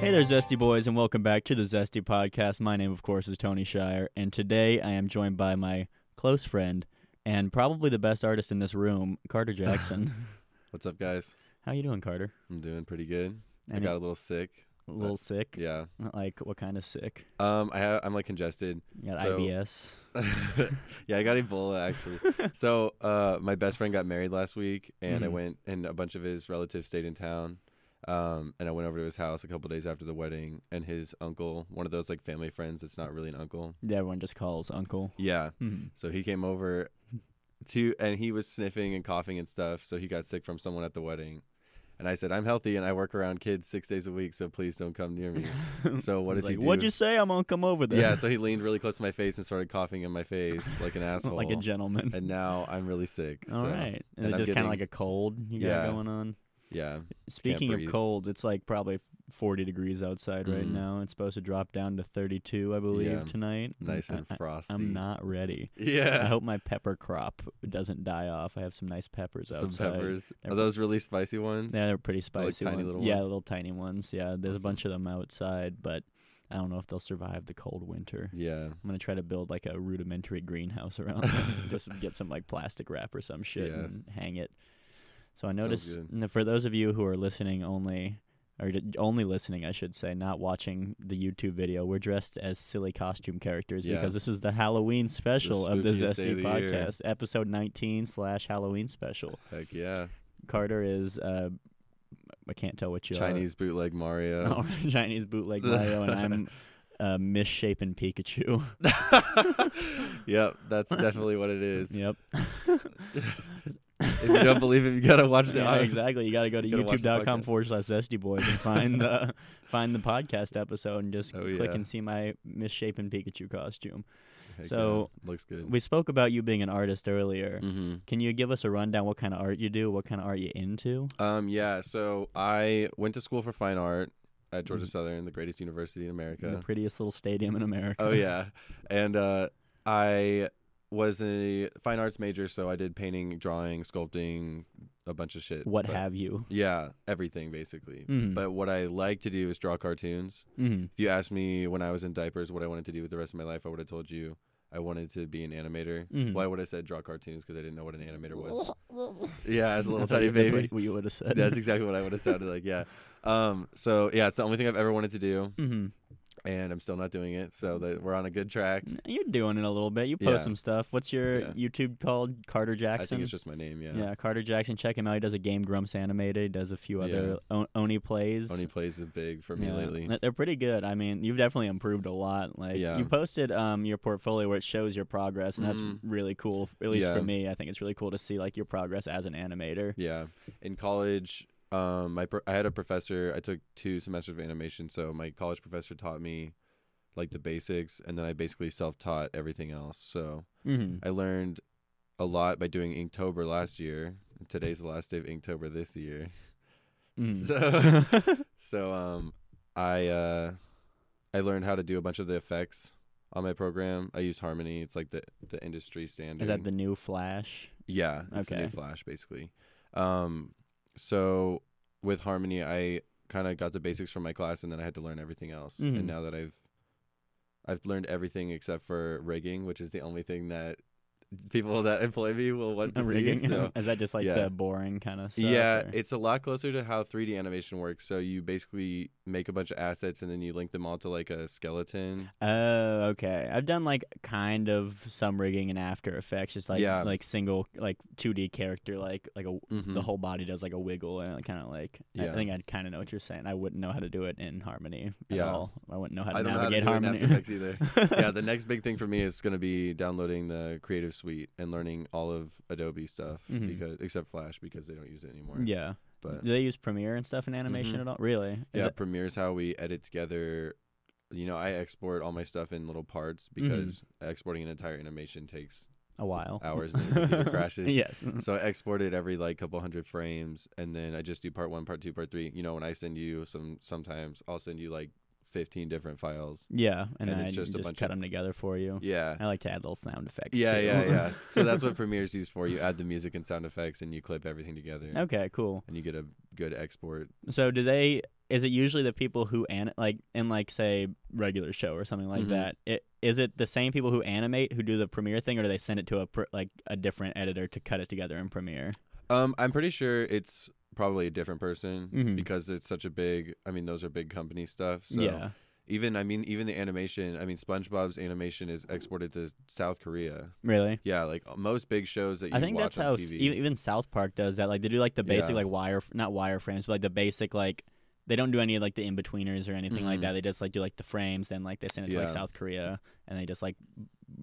Hey there, Zesty Boys, and welcome back to the Zesty Podcast. My name, of course, is Tony Shire, and today I am joined by my close friend and probably the best artist in this room, Carter Jackson. What's up, guys? How you doing, Carter? I'm doing pretty good. I Any- got a little sick. a little sick. Yeah. Like what kind of sick? Um, I have, I'm like congested. You got So- IBS. yeah, I got Ebola actually. so, uh, my best friend got married last week, and I Mhm. went, and a bunch of his relatives stayed in town. Um, and I went over to his house a couple days after the wedding, and his uncle, one of those like family friends that's not really an uncle. Yeah, everyone just calls Uncle. Yeah. Mhm. So he came over to, and he was sniffing and coughing and stuff. So he got sick from someone at the wedding. And I said, I'm healthy and I work around kids six days a week, so please don't come near me. So what does he do? What'd you say? I'm gonna come over there. Yeah, so he leaned really close to my face and started coughing in my face like an asshole. like a gentleman. and now I'm really sick. All so, right, and and I'm just kind of like a cold you Yeah. got going on. Yeah. Speaking of cold, it's like probably 40 degrees outside right Mm. now. It's supposed to drop down to 32, I believe, Yeah. tonight. Nice and I- I- frosty. I'm not ready. Yeah. I hope my pepper crop doesn't die off. I have some nice peppers Some outside. Some peppers. They're- Are those really spicy ones? Yeah, they're pretty They're, like, spicy. tiny ones. little Yeah, little tiny ones. Yeah, there's a bunch of them outside, but I don't know if they'll survive the cold winter. Yeah. I'm gonna try to build like a rudimentary greenhouse around them. Just get some like plastic wrap or some shit Yeah. and hang it. So I noticed for those of you who are listening only, or only listening, I should say, not watching the YouTube video, we're dressed as silly costume characters Yeah. because this is the Halloween special of the spookiest day Zesty of the year. podcast, episode 19 slash Halloween special. Heck yeah. Carter is, uh, I can't tell what you Chinese bootleg Mario. are. Oh, Chinese bootleg Mario, and I'm uh, misshapen Pikachu. yep, that's definitely what it is. yep. If you don't believe it, you gotta watch the Yeah, audio. exactly. You got to go to Gotta youtube.com forward slash zesty boys and find the find the podcast episode and just Oh, click yeah. and see my misshapen Pikachu costume. Heck So, yeah, looks good. We spoke about you being an artist earlier. mm-hmm. Can you give us a rundown what kind of art you do? What kind of art you into? Um, yeah. So I went to school for fine art at Georgia Mhm. Southern, the greatest university in America. The prettiest little stadium in America. Oh yeah, and uh, I was a fine arts major, so I did painting, drawing, sculpting, a bunch of shit. What But- have you? Yeah, everything basically. Mhm. But what I like to do is draw cartoons. Mhm. If you asked me when I was in diapers what I wanted to do with the rest of my life, I would have told you I wanted to be an animator. Mhm. Well, I would have said draw cartoons because I didn't know what an animator was. yeah, as a little tiny you- that's baby. what you would have said. That's exactly what I would have sounded like. Yeah. Um. So yeah, it's the only thing I've ever wanted to do, hmm and I'm still not doing it. So that we're on a good track. You're doing it a little bit. You post Yeah. some stuff. What's your Yeah. YouTube called? Carter Jackson. I think it's just my name. Yeah. Yeah, Carter Jackson. Check him out. He does a Game Grumps animated. He does a few other o- Oney Plays. Oney Plays is big for me Yeah, lately. They're pretty good. I mean, you've definitely improved a lot. Like Yeah. you posted um your portfolio where it shows your progress, and that's Mhm. really cool. At least Yeah. for me, I think it's really cool to see like your progress as an animator. Yeah. In college, um, my pro- I had a professor. I took two semesters of animation, so my college professor taught me like the basics, and then I basically self-taught everything else. So Mm-hmm. I learned a lot by doing Inktober last year. Today's the last day of Inktober this year. So, so um, I uh, I learned how to do a bunch of the effects on my program. I use Harmony. It's like the the industry standard. Is that the new Flash? Yeah, it's the new Okay. Flash basically. Um, so with Harmony, I kind of got the basics from my class, and then I had to learn everything else. Mhm. And now that I've I've learned everything except for rigging, which is the only thing that people that employ me will want to rigging. see. So. Is that just like yeah. the boring kind of stuff? Yeah, or- it's a lot closer to how 3D animation works. So you basically make a bunch of assets and then you link them all to like a skeleton. Oh, okay. I've done like kind of some rigging in After Effects, just like Yeah. like single like 2D character, like like a Mhm. the whole body does like a wiggle and kind of like. yeah. I think I kind of know what you're saying. I wouldn't know how to do it in Harmony at Yeah. all. I wouldn't know how to I don't know how to navigate do it in Harmony. After Effects either. yeah, the next big thing for me is going to be downloading the Creative Suite and learning all of Adobe stuff Mhm. because except Flash because they don't use it anymore. yeah. But Do they use Premiere and stuff in animation Mhm. at all? Really? Is yeah, it- Premiere's how we edit together. You know, I export all my stuff in little parts Mm-hmm. because exporting an entire animation takes a while. hours and then the computer crashes. yes. So I export it every like couple hundred frames, and then I just do part one, part two, part three. You know, when I send you some, sometimes I'll send you like fifteen different files. Yeah, and, And then it's just just, a bunch cut of- them together for you. Yeah, I like to add little sound effects. yeah, too. yeah, yeah. So that's what Premiere's used for. You add the music and sound effects, and you clip everything together, okay, cool. and you get a good export. So do they? Is it usually the people who an like in like say regular show or something like Mhm. that? It is it the same people who animate who do the Premiere thing, or do they send it to a pr- like a different editor to cut it together in Premiere? Um, I'm pretty sure it's probably a different person Mhm. because it's such a big. I mean, those are big company stuff. So yeah, even I mean, even the animation. I mean, SpongeBob's animation is exported to South Korea. really. Yeah, like most big shows that you I think watch that's how TV. even South Park does that. Like they do like the basic Yeah. like wire, not wireframes, but like the basic like they don't do any like the in betweeners or anything like Mhm. that. They just like do like the frames, then like they send it to like South Korea, and they just like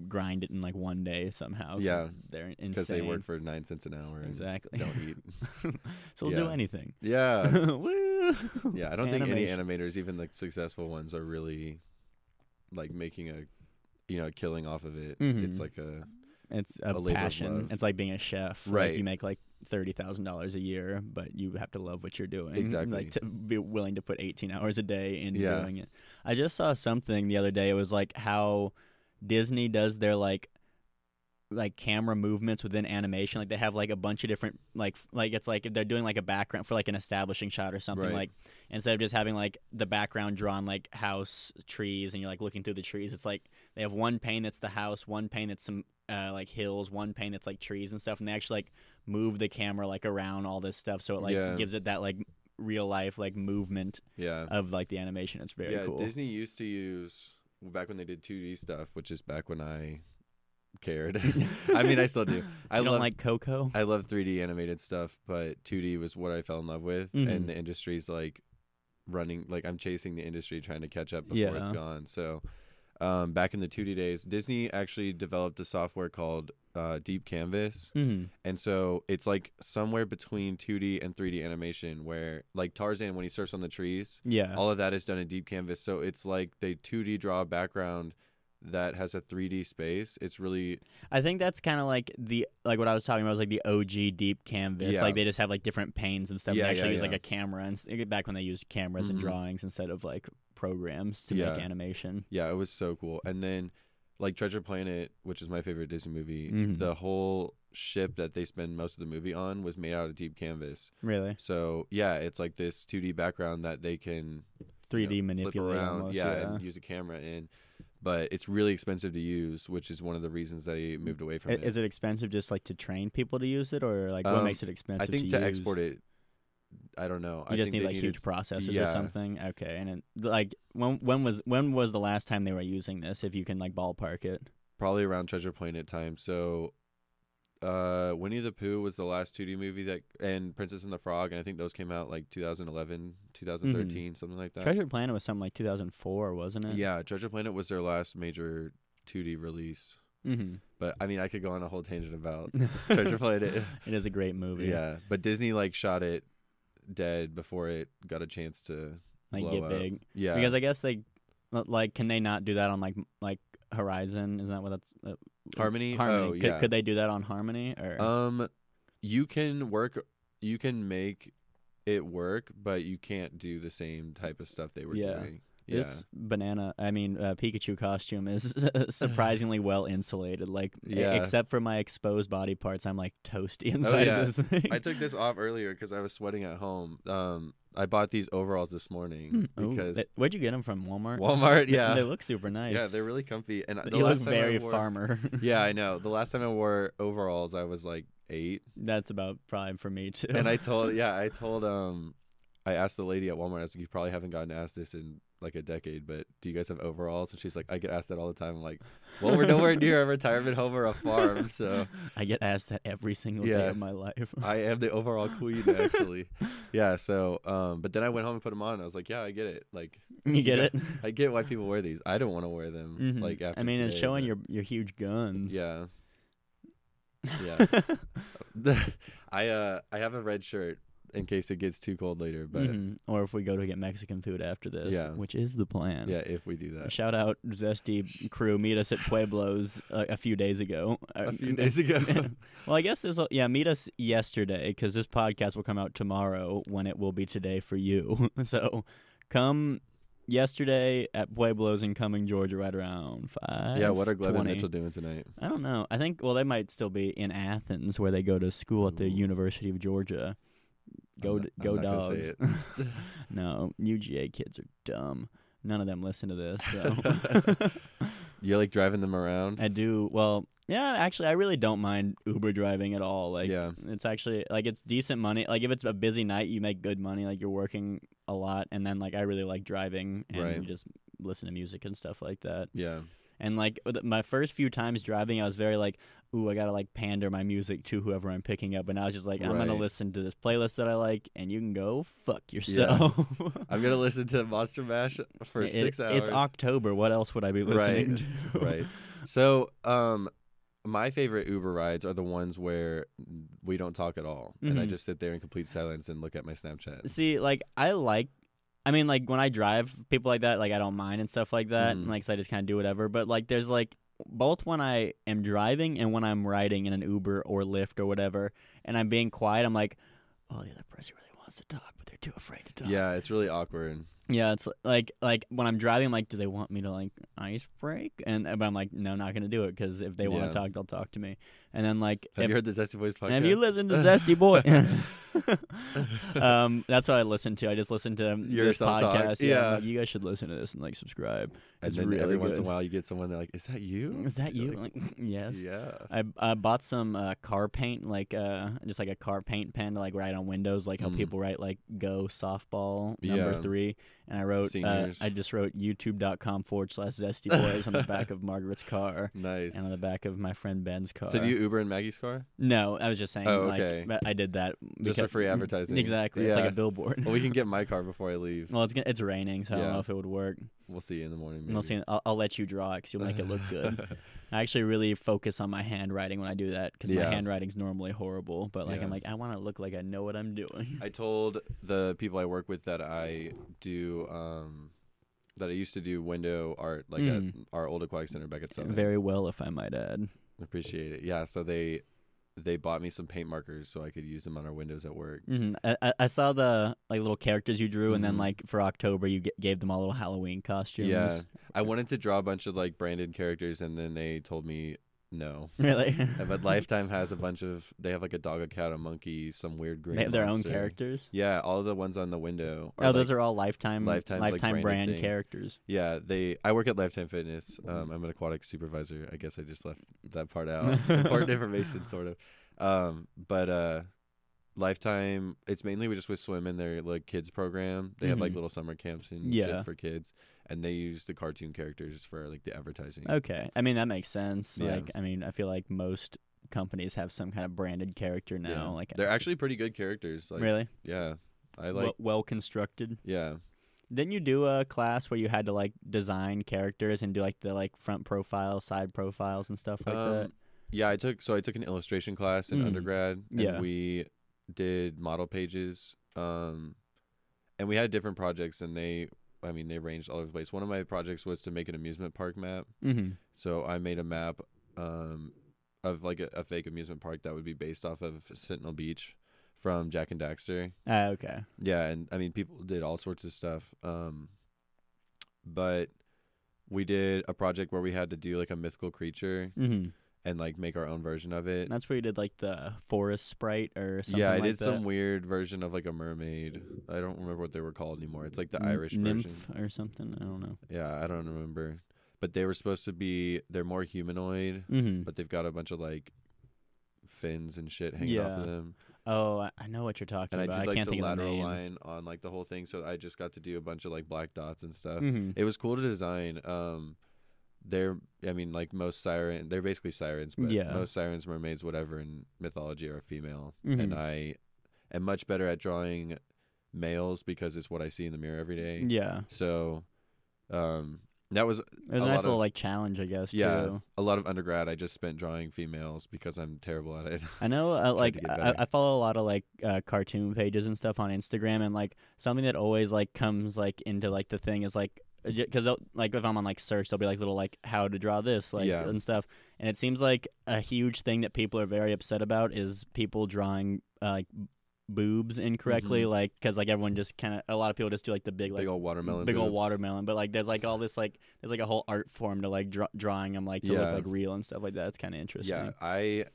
grind it in like one day somehow. Yeah, they're insane. because they work for nine cents an hour and exactly. don't eat. so they'll do anything. Yeah, yeah. I don't think any animators, even the successful ones, are really like making a you know killing off of it. It's Mhm. like a It's a, a passion. It's like being a chef. Like Right. you make like thirty thousand dollars a year, but you have to love what you're doing. Exactly. Like to be willing to put eighteen hours a day into Yeah. doing it. I just saw something the other day. It was like how Disney does their like like camera movements within animation like they have like a bunch of different like like it's like if they're doing like a background for like an establishing shot or something Right. like instead of just having like the background drawn like house trees and you're like looking through the trees it's like they have one pane that's the house one pane that's some uh, like hills one pane that's like trees and stuff and they actually like move the camera like around all this stuff so it like Yeah. gives it that like real life like movement yeah. of like the animation it's very yeah, cool Disney used to use back when they did 2D stuff, which is back when I cared. I mean, I still do. I you don't love like coco I love 3D animated stuff, but 2D was what I fell in love with, Mhm. and the industry's like running. Like I'm chasing the industry, trying to catch up before it's gone. So. Um, back in the 2D days, Disney actually developed a software called uh, Deep Canvas, mm-hmm. and so it's like somewhere between 2D and 3D animation, where like Tarzan when he surfs on the trees, yeah all of that is done in deep canvas so it's like they 2d draw a background that has a 3d space it's really I think that's kind of like the like what I was talking about was like the OG deep canvas. Yeah. Like they just have like different panes and stuff. Yeah, they actually yeah, use like a camera and back when they used cameras and Mhm. drawings instead of like programs to make animation. yeah it was so cool and then like treasure planet which is my favorite disney movie Mhm. the whole ship that they spend most of the movie on was made out of deep canvas Really, so yeah it's like this 2d background that they can 3D know, flip manipulate around almost. yeah, Yeah. and use a camera in but it's really expensive to use which is one of the reasons they moved away from I- it Is it expensive just like to train people to use it, or like what Um, makes it expensive? i think to, to, export it i don't know You I just think need like huge processors or something. Okay, and it, like when when was when was the last time they were using this? If you can like ballpark it. probably around Treasure Planet time. So, uh, Winnie the Pooh was the last 2D movie that, and Princess and the Frog, and I think those came out like 2011, 2013, something like that. Treasure Planet was something like 2004, wasn't it? yeah, Treasure Planet was their last major 2D release. Mm-hmm. But I mean, I could go on a whole tangent about Treasure Planet. it is a great movie. yeah, but Disney like shot it dead before it got a chance to like blow get up. big. Yeah, Because I guess they like can they not do that on like like Horizon? Isn't that what that's uh, Harmony. Harmony. Oh could, yeah. could they do that on Harmony or Um, you can work. You can make it work, but you can't do the same type of stuff they were Yeah. doing. Yeah. this banana? I mean, uh, Pikachu costume is surprisingly well insulated. Like Yeah. except for my exposed body parts, I'm like toasty inside yeah. this thing. I took this off earlier because I was sweating at home. Um, I bought these overalls this morning Ooh, because th- where'd you get them from? Walmart. Walmart. Yeah, they look super nice. yeah, they're really comfy. And the you look last time I very wore- farmer. Yeah, I know. The last time I wore overalls, I was like eight, That's about prime for me too. and I told, yeah, I told, um, I asked the lady at Walmart. I was like, "You probably haven't gotten asked this in like a decade, but do you guys have overalls?" And she's like, "I get asked that all the time." I'm like, "Well, we're nowhere near a retirement home or a farm, so I get asked that every single day of my life. I am the overall queen, actually." yeah. So, um, but then I went home and put them on. And I was like, "Yeah, I get it. Like, you get Yeah. it? I get why people wear these. I don't want to wear them. Mhm. Like after I mean, it's showing but- your your huge guns. Yeah. Yeah. I uh I have a red shirt in case it gets too cold later, but Mhm. Or if we go to get Mexican food after this, Yeah. which is the plan. yeah, if we do that. Shout out Zesty crew. Meet us at Pueblo's uh, a few days ago. A Uh, few days ago. well, I guess this. will Yeah, meet us yesterday because this podcast will come out tomorrow when it will be today for you. so come yesterday at Pueblo's in Cumming, Georgia, right around five. yeah, what are Gleb and 20. Mitchell doing tonight? I don't know. I think well they might still be in Athens where they go to school at the Ooh. University of Georgia. Go not- go dogs. no, UGA kids are dumb. None of them listen to this. So You like driving them around? I do well. Yeah, actually, I really don't mind Uber driving at all. Like, Yeah. it's actually like it's decent money. Like, if it's a busy night, you make good money. Like, you're working a lot, and then like I really like driving and Right. just listen to music and stuff like that. Yeah. And like my first few times driving, I was very like, "Ooh, I gotta like pander my music to whoever I'm picking up." And I was just like, "I'm gonna listen to this playlist that I like, and you can go fuck yourself." I'm gonna listen to Monster Mash for It- six hours. It's October. What else would I be listening Right, to? right. So, um, my favorite Uber rides are the ones where we don't talk at all, and I Mhm. just sit there in complete silence and look at my Snapchat. See, like I like, I mean, like when I drive, people like that, like I don't mind and stuff like that. Mhm. And, like, so I just kind of do whatever. But like, there's like both when I am driving and when I'm riding in an Uber or Lyft or whatever, and I'm being quiet. I'm like, oh, the other person really wants to talk, but they're too afraid to talk. Yeah, it's really awkward. Yeah, it's like like when I'm driving, I'm like, do they want me to like ice break? And but I'm like, no, not gonna do it because if they want Yeah. to talk, they'll talk to me. And then like, Have if, you heard the Zesty Boys podcast? have you listened to Zesty Boy? um, that's what I listen to. I just listen to Your this podcast. Yeah, yeah. like, you guys should listen to this and like subscribe. And It's then really every once in a while, you get someone they're like, "Is that you? Is that you? like, Like, yes. Yeah. I I bought some uh, car paint, like uh, just like a car paint pen to like write on windows, like how Mm. people write like "Go softball" number Yeah. three, and I wrote uh, I just wrote YouTube.com forward slash Zesty Boys on the back of Margaret's car Nice. and on the back of my friend Ben's car. So do you Uber in Maggie's car? No, I was just saying. Oh, okay. but I did that Just for free advertising. Exactly, it's like a billboard. Well, we can get my car before I leave. Well, it's it's raining, so I don't know if it would work. We'll see you in the morning. We'll see. I'll, I'll let you draw it because you'll make it look good. I actually really focus on my handwriting when I do that because my Yeah. handwriting's normally horrible. But like Yeah. I'm like I want to look like I know what I'm doing. I told the people I work with that I do um that I used to do window art like Mm. at our old aquatic center back at Summit. Very well, if I might add. Appreciate it. Yeah, so they they bought me some paint markers so I could use them on our windows at work. hmm I, I- saw the like little characters you drew, and then Mhm. like for October you g- gave them all little Halloween costumes. Yeah. I wanted to draw a bunch of like branded characters and then they told me no. Really? but Lifetime has a bunch of they have like a dog, a cat, a monkey, some weird green they have their own characters. Yeah, all the ones on the window. Oh, those are all lifetime Lifetime's, like, lifetime branded brand thing. characters. Yeah, they. I work at Lifetime Fitness. Um, I'm an aquatic supervisor. I guess I just left that part out. Important information, sort of. Um, but uh, Lifetime. It's mainly we just with swim in their like kids program. They have like Mhm. little summer camps and Yeah. shit for kids, and they use the cartoon characters for like the advertising. Okay, I mean that makes sense. Yeah. Like I mean I feel like most companies have some kind of branded character now. Yeah. Like they're actually pretty good characters. Like, really Yeah, I like. well constructed. yeah, Didn't you do a class where you had to like design characters and do like the like front profile, side profiles, and stuff like that? Um, yeah. I took so I took an illustration class in Mm. undergrad, and Yeah. we did model pages. Um, and we had different projects, and they, I mean, they ranged all over the place. One of my projects was to make an amusement park map. Mm-hmm. So I made a map, um, of like a, a fake amusement park that would be based off of Sentinel Beach from Jak and Daxter. Ah, okay. Yeah, and I mean people did all sorts of stuff. Um but we did a project where we had to do like a mythical creature Mm-hmm. And like make our own version of it. And That's where you did like the forest sprite or something. yeah, I like did that. some weird version of like a mermaid. I don't remember what they were called anymore. It's like the N- Irish nymph version. or something. I don't know. Yeah, I don't remember. But they were supposed to be they're more humanoid, Mm-hmm. but they've got a bunch of like fins and shit hanging off of them. Oh, I- I know what you're talking And I did like can't the think of the lateral name. line on like the whole thing, so I just got to do a bunch of like black dots and stuff. Mm-hmm. It was cool to design. Um, they're, I mean, like most siren, they're basically sirens, but Yeah. most sirens, mermaids, whatever in mythology are female, Mhm. and I am much better at drawing males because it's what I see in the mirror every day. Yeah, So, um, that was it was A nice lot little of- like challenge, I guess. yeah Too. a lot of undergrad. I just spent drawing females because I'm terrible at it. I know, uh, like I. I follow a lot of like uh, cartoon pages and stuff on Instagram, and like something that always like comes like into like the thing is like because like if I'm on like search, there'll be like little like how to draw this like Yeah. and stuff, and it seems like a huge thing that people are very upset about is people drawing uh, like boobs incorrectly, Mhm. like because like everyone just kind of a lot of people just do like the big like big old watermelon. big old watermelon, but like there's like all this like there's like a whole art form to like draw, drawing them like to Yeah. look like real and stuff like that. It's kind of interesting. Yeah, I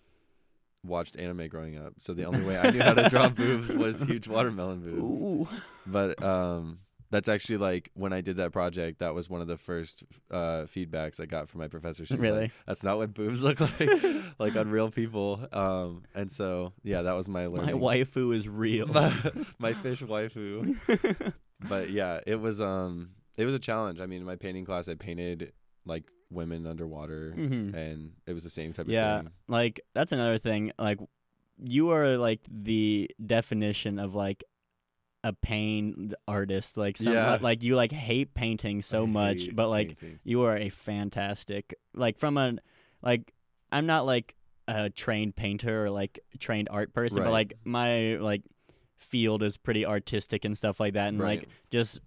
watched anime growing up, so the only way I knew how to draw boobs was huge watermelon boobs. Ooh. But um, that's actually like when I did that project. That was one of the first uh, feedbacks I got from my professor. She's Really? like, "That's not what boobs look like, like on real people." Um, and so yeah, that was my learning. My waifu is real. my, my fish waifu. But yeah, it was um, it was a challenge. I mean, in my painting class, I painted like women underwater, Mhm. and it was the same type of thing. Yeah. like that's another thing like you are like the definition of like a pain artist like some Yeah. like you like hate painting so I much but like painting. you are a fantastic like from a like i'm not like a trained painter or like trained art person but like my like field is pretty artistic and stuff like that and Right. like just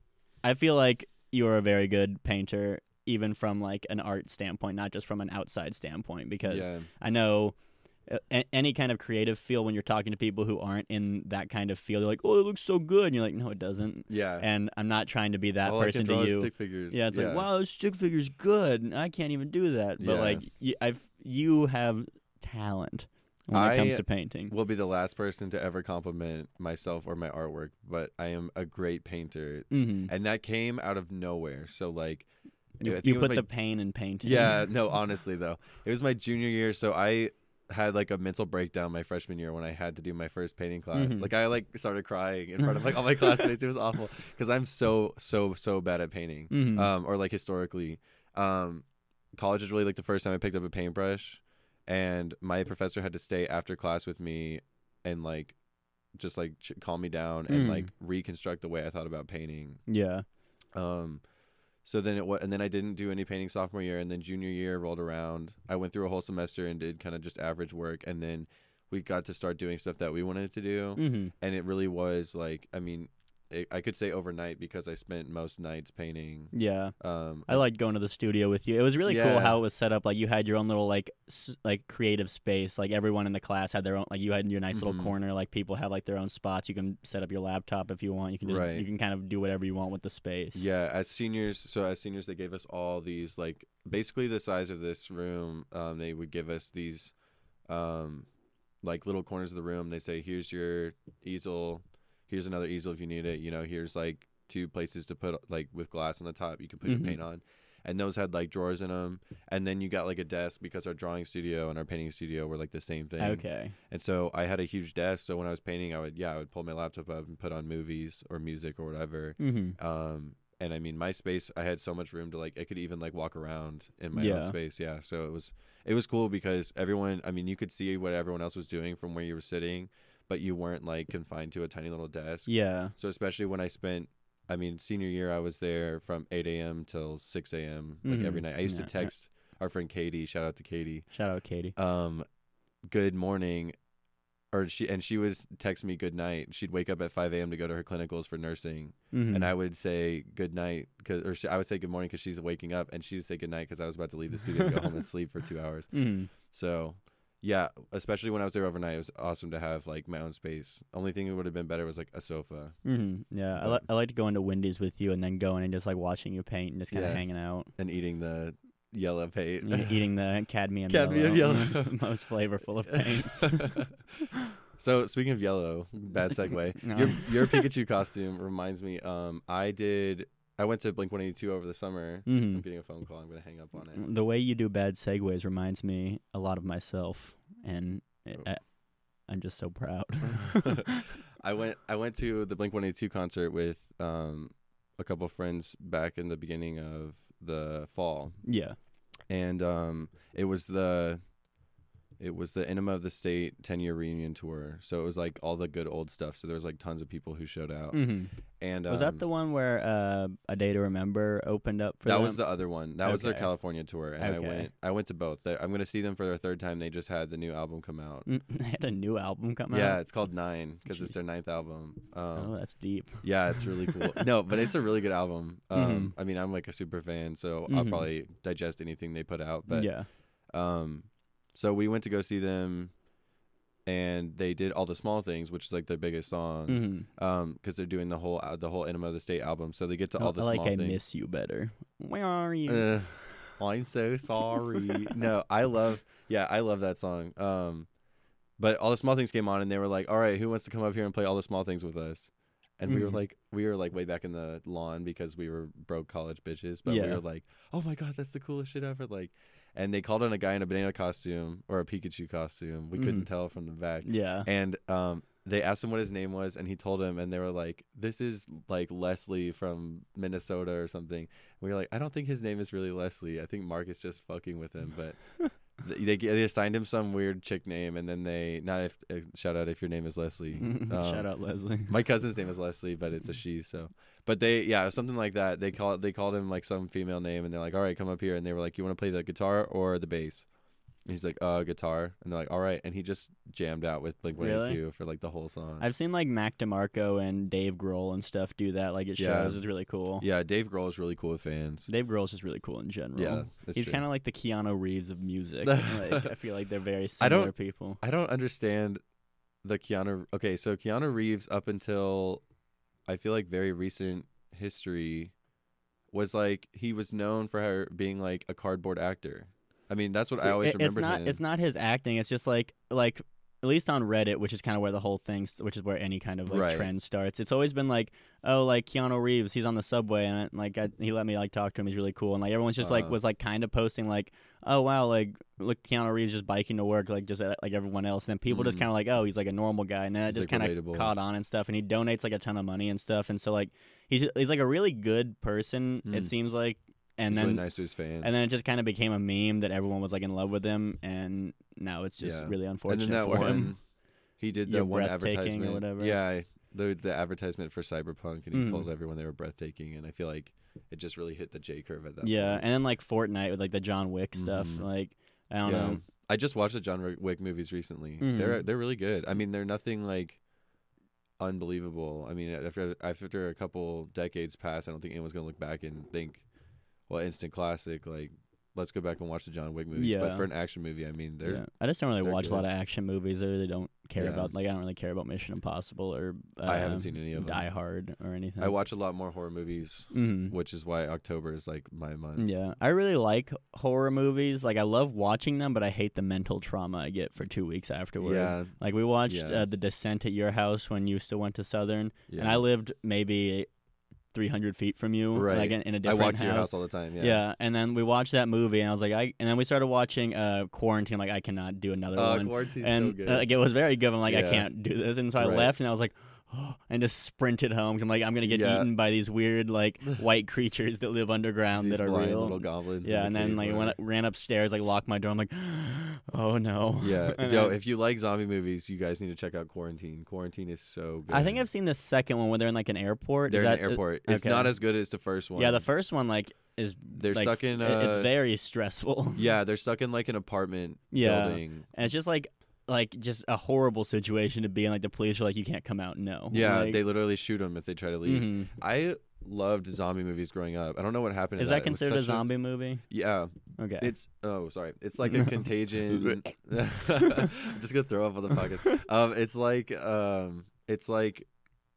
i feel like you're a very good painter even from like an art standpoint not just from an outside standpoint because yeah, I know a- any kind of creative field when you're talking to people who aren't in that kind of field, they're like, "Oh, it looks so good," and you're like, "No, it doesn't." yeah. And I'm not trying to be that All I can person draw to is you. Stick figures. Yeah, it's like, "Wow, this stick figure's good." and I can't even do that, but Yeah. like, y- I've you have talent when it comes I to painting. will be the last person to ever compliment myself or my artwork, but I am a great painter, hmm and that came out of nowhere. So like, I You, think you it was put my- the pain in painting. yeah, no, honestly though, it was my junior year, so I had like a mental breakdown my freshman year when I had to do my first painting class. Mhm. Like I like started crying in front of like all my classmates. It was awful because I'm so so so bad at painting, Mhm. um, or like historically. Um, college is really like the first time I picked up a paintbrush, and my professor had to stay after class with me, and like, just like ch- calm me down and Mm. like reconstruct the way I thought about painting. yeah. Um, so then it was, and then I didn't do any painting sophomore year, and then junior year rolled around. I went through a whole semester and did kind of just average work, and then we got to start doing stuff that we wanted to do, hmm and it really was like, I mean, I could say overnight because I spent most nights painting. Yeah. Um, I liked going to the studio with you. It was really cool how it was set up. Like you had your own little like s- like creative space. Like everyone in the class had their own. Like you had your nice Mhm. little corner. Like people had like their own spots. You can set up your laptop if you want. You can just Right. you can kind of do whatever you want with the space. Yeah, as seniors, so as seniors, they gave us all these like basically the size of this room. Um, they would give us these, um, like little corners of the room. They say, "Here's your easel. Here's another easel if you need it. You know, here's like two places to put like with glass on the top. You can put Mhm. your paint on." And those had like drawers in them, and then you got like a desk because our drawing studio and our painting studio were like the same thing. Okay. And so I had a huge desk. So when I was painting, I would yeah, I would pull my laptop up and put on movies or music or whatever. Mm-hmm. Um, and I mean, my space, I had so much room to like, I could even like walk around in my Yeah. own space. Yeah. So it was, it was cool because everyone, I mean, you could see what everyone else was doing from where you were sitting, but you weren't like confined to a tiny little desk. Yeah. So especially when I spent, I mean, senior year, I was there from 8 a.m. till 6 a.m. like every Mhm. night. I used Yeah, to yeah. text our friend Katie. Shout out to Katie. Shout out Katie. Um, good morning. Or she and she was text me good night. She'd wake up at 5 a.m. to go to her clinicals for nursing, Mm-hmm. and I would say good night, cause, or she, I would say good morning because she's waking up, and she'd say good night because I was about to leave the studio and go home and sleep for two hours. Mm-hmm. So, yeah, especially when I was there overnight, it was awesome to have like my own space. Only thing that would have been better was like a sofa Mm-hmm. Yeah. I, But- li- I like to go into Wendy's with you and then going and just like watching you paint and just kind of Yeah. hanging out, and eating the yellow paint. eating the cadmium, Cadmium yellow, yellow. most, most flavorful of paints. so speaking of yellow, bad segue. No. Your your Pikachu costume reminds me. Um, I did. I went to Blink One Eighty Two over the summer. I'm Mhm. getting a phone call. I'm gonna hang up on it. The way you do bad segues reminds me a lot of myself, and it, Oh. I, I'm just so proud. I went. I went to the Blink One Eighty Two concert with um a couple friends back in the beginning of the fall, yeah. and um it was the it was the Enema of the State 10 year reunion tour. So it was like all the good old stuff. So there was like tons of people who showed out. hmm And Was um, that the one where uh, A Day to Remember opened up for that them? was the other one. That was their California tour, and Okay. I went. I went to both. They- I'm gonna see them for their third time. They just had the new album come out. Mm, they had a new album come Yeah, out. Yeah, it's called Nine because it's their ninth album. Um, oh, that's deep. Yeah, it's really cool. no, but it's a really good album. Um, Mhm. I mean, I'm like a super fan, so I'll Mhm. probably digest anything they put out. But yeah. um, so we went to go see them, and they did all the small things, which is like their biggest song. hmm Um, because they're doing the whole uh, the whole Enema of the State album, so they get to I all the small things. like small I things. miss you better. Where are you? Uh, I'm so sorry. no, I love. Yeah, I love that song. Um, but all the small things came on, and they were like, "All right, who wants to come up here and play all the small things with us?" And we were Mhm. like, we were like way back in the lawn because we were broke college bitches, but we were like, "Oh my god, that's the coolest shit ever!" Like, and they called on a guy in a banana costume or a Pikachu costume. We couldn't Mhm. tell from the back, Yeah. and um, they asked him what his name was, and he told him, and they were like, "This is like Leslie from Minnesota or something." We were like, "I don't think his name is really Leslie. I think Mark is just fucking with him." But they they assigned him some weird chick name, and then they not if uh, shout out if your name is Leslie. Shout Um, out Leslie. My cousin's name is Leslie, but it's a she. So, but they yeah something like that. They call they called him like some female name, and they're like, "All right, come up here." And they were like, "You want to play the guitar or the bass?" And he's like, "Uh, guitar." And they're like, "All right." And he just jammed out with Blink One Eighty Really? For like the whole song. I've seen like Mac DeMarco and Dave Grohl and stuff do that. Like it Yeah. shows. It's really cool. Yeah, Dave Grohl is really cool with fans. Dave Grohl's just really cool in general. Yeah, He's kind of like the Keanu Reeves of music. like I feel like they're very I similar don't- people. I don't understand the Keanu. Okay, so Keanu Reeves up until I feel like very recent history was like he was known for her being like a cardboard actor. I mean, that's what See, I always it- it's not it's not his acting. It's just like like at least on Reddit, which is kind of where the whole thing, which is where any kind of like Right. trend starts. It's always been like, oh, like Keanu Reeves, he's on the subway, and like I, he let me like talk to him. He's really cool, and like everyone's just like Uh-huh. was like kind of posting like, oh wow, like look Keanu Reeves just biking to work like just uh, like everyone else. And then people just Mhm. kind of like, oh, he's like a normal guy, and then it just like, kind of caught on and stuff. And he donates like a ton of money and stuff, and so like he's he's like a really good person. It Mm. seems like, and He's then really nice to his fans. and then it just kind of became a meme that everyone was like in love with him, and now it's just Yeah. really and unfortunate then that for one, him. he did You're one breathtaking or advertisement. whatever. Yeah, I- the the advertisement for Cyberpunk, and he Mm. told everyone they were breathtaking. And I feel like it just really hit the J curve at that. Yeah, point. and then like Fortnite with like the John Wick stuff. Mhm. Like I don't yeah. know. I just watched the John Wick movies recently. Mhm. They're they're really good. I mean, they're nothing like unbelievable. I mean, after after a couple decades pass, I don't think anyone's gonna look back and think, well, instant classic. Like, let's go back and watch the John Wick movies. Yeah. But for an action movie, I mean, there's Yeah. I just don't really watch a lot of action movies. I really don't care Yeah. about like I don't really care about Mission Impossible or uh, I haven't seen any of them. Die Hard or anything. I watch a lot more horror movies, Mhm. which is why October is like my month. Yeah, I really like horror movies. Like I love watching them, but I hate the mental trauma I get for two weeks afterwards. Yeah, Like we watched uh, The Descent at your house when you still went to Southern, and I lived maybe 300 feet from you, Right. like in, in a I different I walk to your house all the time. Yeah. Yeah. and then we watched that movie, and I was like, I, and then we started watching uh, Quarantine. I'm like, I cannot do another Uh, one, quarantine's and so good. uh, like it was very good. I'm like, I can't do this, and so I Right. left, and I was like. and just sprinted home. I'm like, I'm gonna get Yeah. eaten by these weird like white creatures that live underground that are blind real. little goblins. in Yeah, the and then like went, ran upstairs, like locked my door. I'm like, oh no. Yeah, yo, if you like zombie movies, you guys need to check out Quarantine. Quarantine is so good. I think I've seen the second one where they're in like an airport. They're Is in that, the airport. It's okay. not as good as the first one. Yeah, the first one like is They're like, stuck in. A, it's very stressful. Yeah, they're stuck in like an apartment Yeah. building. And it's just like like just a horrible situation to be in. Like the police are like, you can't come out. No. Yeah, Like, they literally shoot them if they try to leave. mhm. I loved zombie movies growing up. I don't know what happened. to Is that, that considered a such zombie movie? Yeah, Okay. it's oh sorry, it's like a contagion. I'm just gonna throw up on the podcast. Um, it's like um, it's like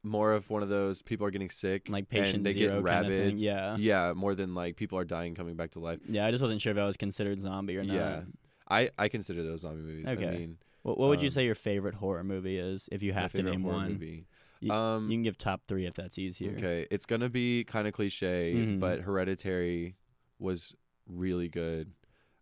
more of one of those people are getting sick, like patient and they zero get kind of rabid. thing. Yeah. Yeah, more than like people are dying coming back to life. Yeah. I just wasn't sure if I was considered zombie or not. Yeah. I I consider those zombie movies. I Okay. mean, What, what would you Um, say your favorite horror movie is if you have to name one? movie. You- um, You can give top three if that's easier. Okay, it's gonna be kind of cliche, Mhm. but Hereditary was really good.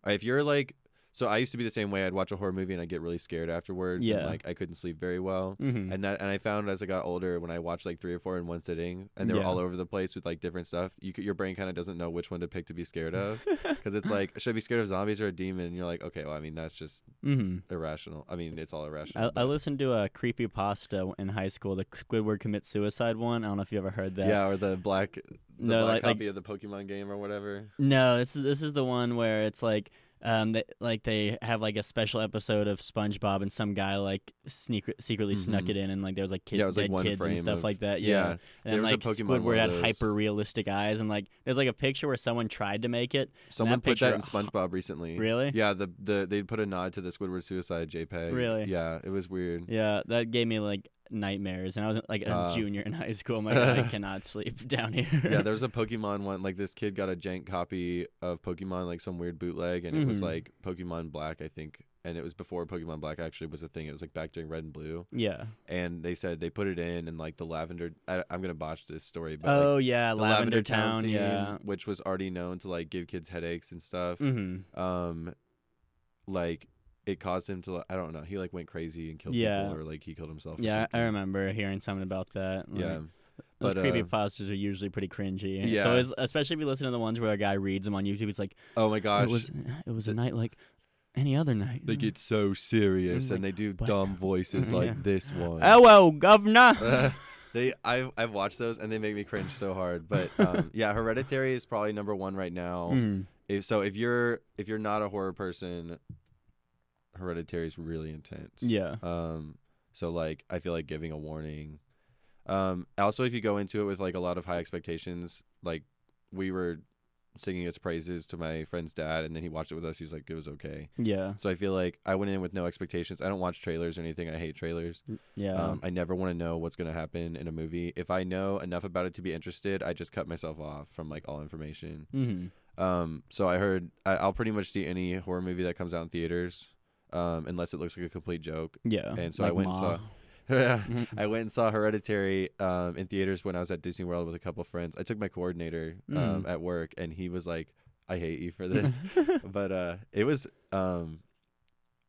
If you're like, so I used to be the same way. I'd watch a horror movie and I'd get really scared afterwards. Yeah. and, like I couldn't sleep very well. Mm-hmm. And that, and I found as I got older, when I watched like three or four in one sitting, and they were Yeah. all over the place with like different stuff, you could, your brain kind of doesn't know which one to pick to be scared of, because it's like, should I be scared of zombies or a demon? And you're like, okay, well, I mean, that's just mm-hmm. irrational. I mean, it's all irrational. I, I listened to a creepy pasta in high school, the Squidward commits suicide one. I don't know if you ever heard that. yeah, or the black, the No, black like- like- copy of the Pokemon game or whatever. No, this is this is the one where it's like um they, like they have like a special episode of SpongeBob and some guy like sneak secretly snuck Mhm. it in and like there was like kid, Yeah, was, like, dead kids and stuff of- like that. yeah. Yeah. And There then was a like Pokemon one Squidward had hyper realistic eyes and like there's like a picture where someone tried to make it. Someone put that in SpongeBob recently. Really? Yeah, the the they put a nod to the Squidward suicide JPEG. Really? Yeah, it was weird. Yeah, that gave me like nightmares and I was like a Uh. junior in high school. I'm like I cannot sleep down here. yeah, there was a Pokemon one. Like this kid got a jank copy of Pokemon, like some weird bootleg, and it was Mhm. like Pokemon Black, I think, and it was before Pokemon Black actually was a thing. It was like back during Red and Blue, Yeah. and they said they put it in and like the lavender. I, I'm gonna botch this story, but like, Oh yeah, the Lavender, Town. theme, yeah. which was already known to like give kids headaches and stuff. Mm-hmm. Um, like it caused him to. I don't know. He like went crazy and killed Yeah. people, or like he killed himself. Yeah, I remember hearing something about that. like, Yeah, Those but, uh, creepy pastas are usually pretty cringy. Yeah. So it's, especially if you listen to the ones where a guy reads them on YouTube, it's like Oh my gosh. it was it was a night like any other night. they get so serious It's and like, they do dumb voices like this one. Hello, governor. they I've I've watched those and they make me cringe so hard. But um, yeah, Hereditary is probably number one right now. Mm. If so, if you're if you're not a horror person, Hereditary is really intense. Yeah. Um. So like, I feel like giving a warning. Um. Also, if you go into it with like a lot of high expectations, like we were singing its praises to my friend's dad, and then he watched it with us. He's like, it was okay. Yeah. So I feel like I went in with no expectations. I don't watch trailers or anything. I hate trailers. Yeah. Um, I never want to know what's going to happen in a movie. If I know enough about it to be interested, I just cut myself off from like all information. mm-hmm. Um, so I heard I, I'll pretty much see any horror movie that comes out in theaters, um, unless it looks like a complete joke. Yeah. and so I like went and saw- Mhm. I went and saw Hereditary um, in theaters when I was at Disney World with a couple friends. I took my coordinator um, Mm. at work, and he was like, "I hate you for this." but uh it was um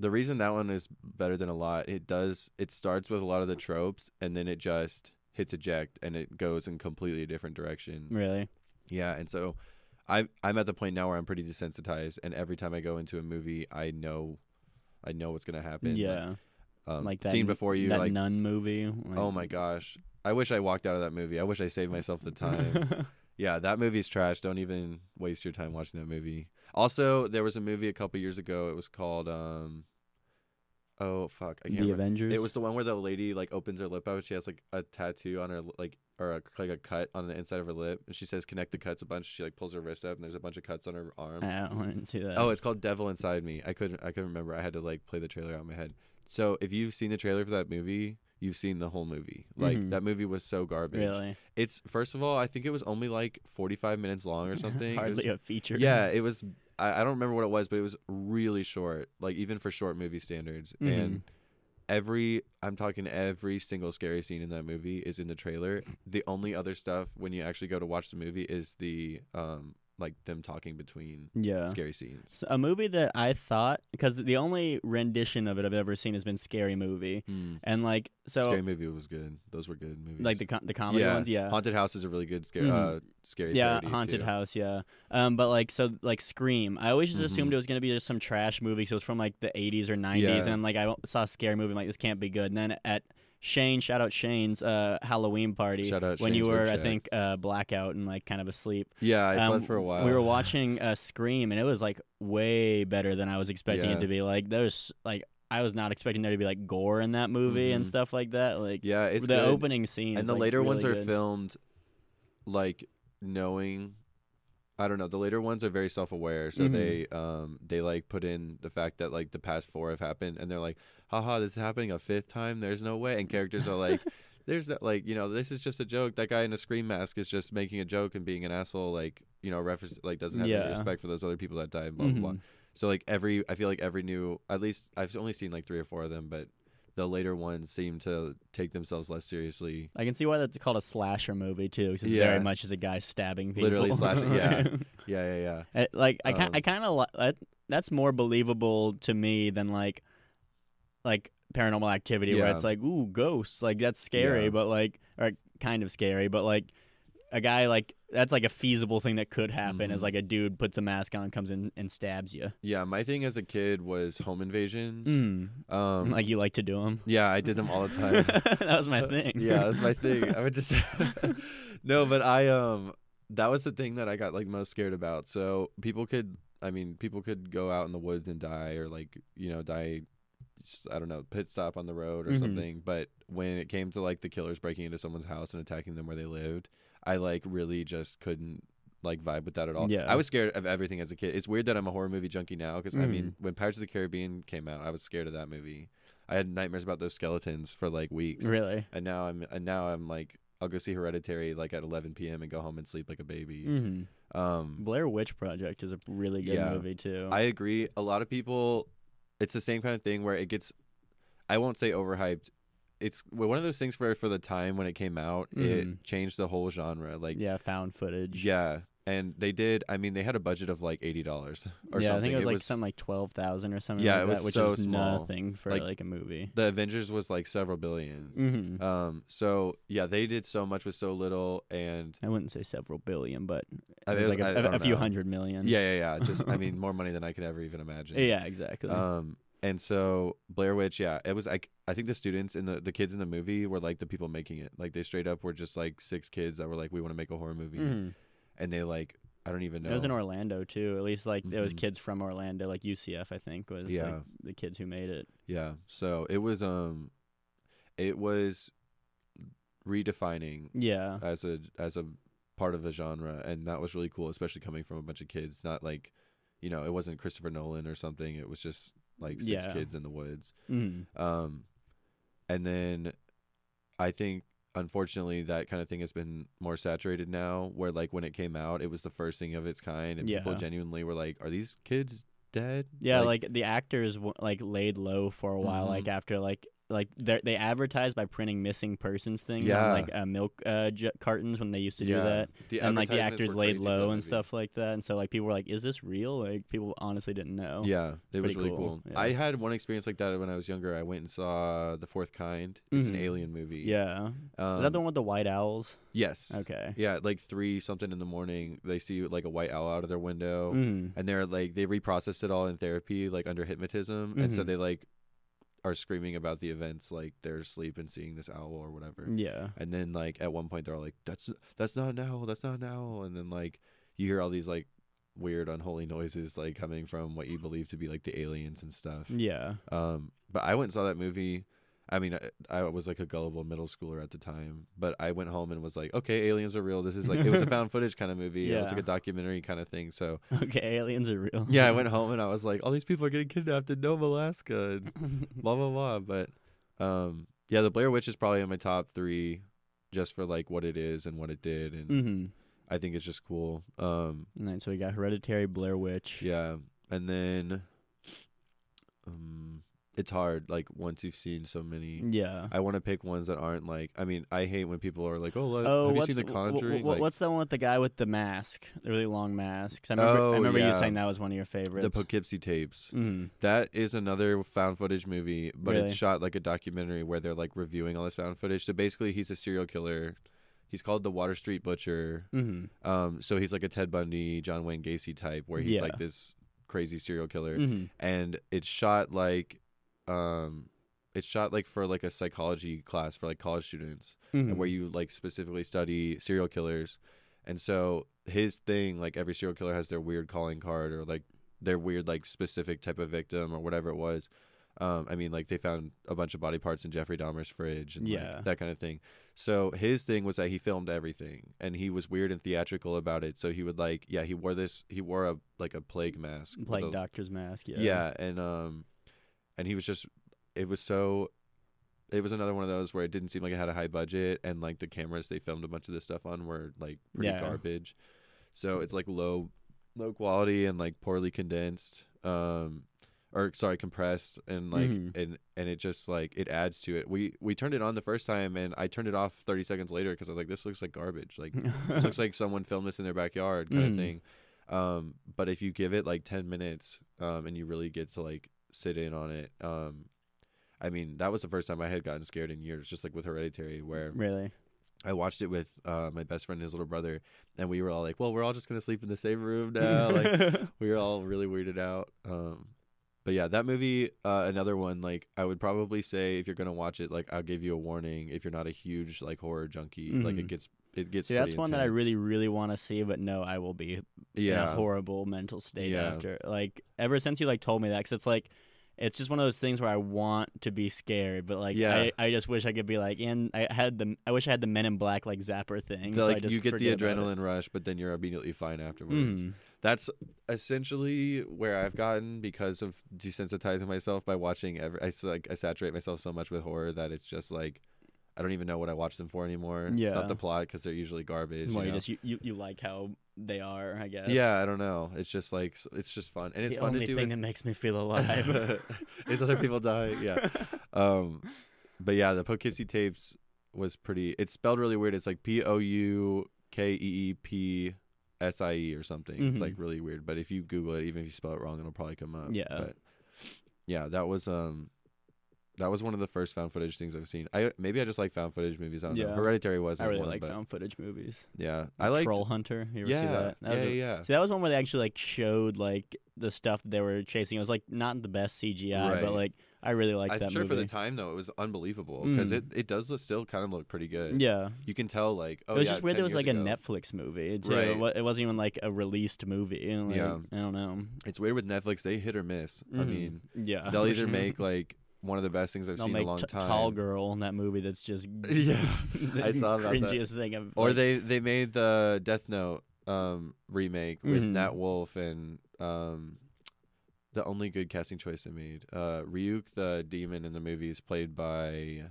the reason that one is better than a lot it does it starts with a lot of the tropes and then it just hits eject and it goes in completely a different direction really? yeah and so i i'm at the point now where i'm pretty desensitized and every time i go into a movie i know i know what's gonna happen yeah. um, like that scene before you that like nun movie. Like, oh my gosh i wish i walked out of that movie i wish i saved myself the time yeah, that movie's trash. Don't even waste your time watching that movie. Also, there was a movie a couple years ago. It was called um Oh fuck, I can't the remember. Avengers. It was the one where the lady like opens her lip out. She has like a tattoo on her like or a, like a cut on the inside of her lip, and she says "connect the cuts" a bunch. She like pulls her wrist up, and there's a bunch of cuts on her arm. I didn't see that. Oh, it's called Devil Inside Me. I couldn't I couldn't remember. I had to like play the trailer out in my head. So if you've seen the trailer for that movie, you've seen the whole movie. Like Mhm. that movie was so garbage. really? It's first of all, I think it was only like 45 minutes long or something. Hardly was- a feature. yeah, it was. I, I don't remember what it was, but it was really short. Like even for short movie standards. Mhm. And every I'm talking every single scary scene in that movie is in the trailer. The only other stuff when you actually go to watch the movie is the um like them talking between Yeah. scary scenes. So a movie that I thought because the only rendition of it I've ever seen has been Scary Movie, and like so scary movie was good. Those were good movies. like the com- the comedy yeah, ones, yeah. Haunted House is a really good scary Mhm. uh scary yeah, haunted too. house, yeah. Um, but like so, like Scream. I always just assumed Mhm. it was gonna be just some trash movie. So it was from like the '80s or '90s, Yeah. and like I saw a scary movie, I'm like this can't be good. And then at Shane, shout out Shane's uh, Halloween party Shout out when you were, I think, uh, blackout and like kind of asleep. Yeah, I Um, slept for a while. We were watching uh, Scream, and it was like way better than I was expecting Yeah. it to be. Like there's like I was not expecting there to be like gore in that movie and Mhm. stuff like that. Like Yeah, it's the good. opening scene, and the like, later really ones are good. filmed like knowing I don't know. The later ones are very self-aware, so Mhm. they um they like put in the fact that like the past four have happened, and they're like, haha, this is happening a fifth time. There's no way, and characters are like, there's no, like you know this is just a joke. That guy in a scream mask is just making a joke and being an asshole. Like you know reference like doesn't have Yeah. any respect for those other people that died. Blah blah blah. Mhm. So like every I feel like every new at least I've only seen like three or four of them, but the later ones seem to take themselves less seriously. I can see why that's called a slasher movie too, because it's Yeah. very much as a guy stabbing people. Literally slashing, yeah. Yeah, yeah, yeah. Like I, Um, I kind of li- that's more believable to me than like, like paranormal activity where it's like ooh ghosts, like that's scary, Yeah. but like or kind of scary, but like a guy like that's like a feasible thing that could happen is Mhm. like a dude puts a mask on, comes in and stabs you. Yeah, my thing as a kid was home invasions. Mm. Um, like you like to do them. yeah, I did them all the time. that was my thing. yeah, that's my thing. I would just no, but I um that was the thing that I got like most scared about. So people could, I mean, people could go out in the woods and die, or like you know die. I don't know, pit stop on the road or Mhm. something. But when it came to like the killers breaking into someone's house and attacking them where they lived, I like really just couldn't like vibe with that at all. Yeah. I was scared of everything as a kid. It's weird that I'm a horror movie junkie now because I mean, Mhm. when Pirates of the Caribbean came out, I was scared of that movie. I had nightmares about those skeletons for like weeks Really. and now I'm and now I'm like I'll go see Hereditary like at 11 p.m. and go home and sleep like a baby. hmm Um, Blair Witch Project is a really good Yeah. movie too. I agree. A lot of people it's the same kind of thing where it gets I won't say overhyped. It's one of those things where for the time when it came out, Mhm. it changed the whole genre. Like yeah, found footage. yeah, and they did. I mean, they had a budget of like eighty dollars or yeah, something. I think it was like something like twelve thousand or something. Yeah, like it that, was which so is small. nothing for Like, like, a movie. The Avengers was like several 1000000000 Mm-hmm. Um. So yeah, they did so much with so little, and I wouldn't say several billion, but it I mean, was it like was- a, I a- few hundred million. yeah, yeah, yeah. Just I mean, more money than I could ever even imagine. yeah, exactly. Um, and so Blair Witch, yeah, it was like I think the students and the the kids in the movie were like the people making it. Like they straight up were just like six kids that were like, we want to make a horror movie, Mhm. and they like I don't even know. It was in Orlando too. At least like it was Mhm. kids from Orlando, like UCF, I think was Yeah. like the kids who made it. yeah, so it was um, it was redefining Yeah, as a as a part of the genre, and that was really cool, especially coming from a bunch of kids. Not like, you know, it wasn't Christopher Nolan or something. It was just like six Yeah. kids in the woods. mm Um, and then I think unfortunately that kind of thing has been more saturated now. Where like when it came out, it was the first thing of its kind, and people genuinely were like, "Are these kids dead?" yeah. Like, the actors w- like laid low for a while, Mhm. like after like like they they advertised by printing missing persons things Yeah. on like uh, milk uh, j- cartons when they used to do that. The and like the actors laid low and stuff like that, and so like people were like, "Is this real?" Like people honestly didn't know. Yeah, it was really cool, cool. yeah. I had one experience like that when I was younger. I went and saw The Fourth Kind. It's an Mhm. alien movie. yeah. Um, Is that the one with the white owls? Yes. Okay. Yeah, like three something in the morning, they see like a white owl out of their window, Mm. and they're like they reprocessed it all in therapy, like under hypnotism, and so Mhm. they like are screaming about the events, like they're asleep and seeing this owl or whatever. Yeah. And then like at one point they're all like, "That's that's not an owl, that's not an owl," and then like you hear all these like weird unholy noises like coming from what you believe to be like the aliens and stuff. Yeah. Um, but I went and saw that movie. I mean, I, I was like a gullible middle schooler at the time, but I went home and was like, okay, aliens are real. This is like, it was a found footage kind of movie. It was like a documentary kind of thing. So Okay, aliens are real. yeah, I went home and I was like, all these people are getting kidnapped in Nome, Alaska, and blah blah blah. But um, yeah, the Blair Witch is probably in my top three, just for like what it is and what it did, and mm-hmm. I think it's just cool. Um, And then so we got Hereditary, Blair Witch. yeah, and then um, it's hard. Like once you've seen so many. Yeah. I want to pick ones that aren't like. I mean, I hate when people are like, "Oh, let, Oh, have you seen The Conjuring?" like, what's the one with the guy with the mask, the really long mask I remember, Oh, I remember you saying that was one of your favorites. the Poughkeepsie tapes? mm. That is another found footage movie, but Really? it's shot like a documentary where they're like reviewing all this found footage. So basically, he's a serial killer. He's called the Water Street Butcher. Mm-hmm. Um, so he's like a Ted Bundy, John Wayne Gacy type, where he's Yeah. like this crazy serial killer, Mm-hmm. and it's shot like, um, it's shot like for like a psychology class for like college students. Mm-hmm. and where you like specifically study serial killers. And so his thing, like every serial killer has their weird calling card or like their weird like specific type of victim or whatever it was. Um, I mean, like they found a bunch of body parts in Jeffrey Dahmer's fridge and like, Yeah. that kind of thing. So his thing was that he filmed everything and he was weird and theatrical about it. So he would like, yeah, he wore this, he wore a like a plague mask, like a- Doctor's Mask. Yeah. yeah, and um, and he was just, it was so, it was another one of those where it didn't seem like it had a high budget, and like the cameras they filmed a bunch of this stuff on were like pretty Yeah. garbage, so it's like low, low quality and like poorly condensed, um, or sorry, compressed, and like Mhm. and and it just like it adds to it. We we turned it on the first time, and I turned it off thirty seconds later because I was like, this looks like garbage, like this looks like someone filmed this in their backyard kind Mhm. of thing. Um, but if you give it like 10 minutes, um, and you really get to like sit in on it, um, I mean, that was the first time I had gotten scared in years, just like with Hereditary, where really. I watched it with uh, my best friend and his little brother, and we were all like, well, we're all just going to sleep in the same room now. like, we were all really weirded out. Um, but yeah, that movie, uh, another one, like, I would probably say if you're going to watch it, like, I'll give you a warning if you're not a huge, like, horror junkie. Like, it Mhm. gets, it gets, See, that's pretty one that I really, really want to see, but no, I will be in yeah. a horrible mental state Yeah. after. Like ever since you like told me that, because it's like, it's just one of those things where I want to be scared, but like, Yeah. I, I just wish I could be like, and I had the, I wish I had the Men in Black like zapper thing. The, so I like you get the forget about it. adrenaline rush, but then you're immediately fine afterwards. Mhm. That's essentially where I've gotten because of desensitizing myself by watching every. I like I saturate myself so much with horror that it's just like I don't even know what I watch them for anymore. Yeah. It's not the plot because they're usually garbage. Well, you you just you, you, you like how they are, I guess. yeah, I don't know. It's just like it's just fun, and it's the fun only to do. thing with- that makes me feel alive. is other people die. Yeah. Um, but yeah, the Poughkeepsie tapes was pretty. It's spelled really weird. It's like P O U K E E P S I E or something. It's Mhm. like really weird. But if you Google it, even if you spell it wrong, it'll probably come up. Yeah. But yeah, that was um. That was one of the first found footage things I've seen. I maybe I just like found footage movies. I don't know. Yeah. Hereditary wasn't really one, like but found footage movies. yeah, I like Troll Hunter. You ever yeah, see that? that yeah, was a- yeah, See, that was one where they actually like showed like the stuff they were chasing. It was like not the best CGI, Right. but like I really liked I'm that sure movie. for the time though, it was unbelievable because Mm. it, it does look- still kind of look pretty good. yeah, You can tell like oh it was yeah, just weird. 10 There was like a. Netflix movie too. Right. It wasn't even like a released movie. like, Yeah. I don't know. It's weird with Netflix; they hit or miss. I Mhm. mean, yeah, they'll either make like one of the best things I've They'll seen in a long T- time, Tall Girl in that movie. That's just Yeah, I saw that. cringiest thing. I've, or like, they they made the Death Note um, remake with Mhm. Nat Wolff and um, the only good casting choice they made. Uh, Ryuk the demon in the movie is played by.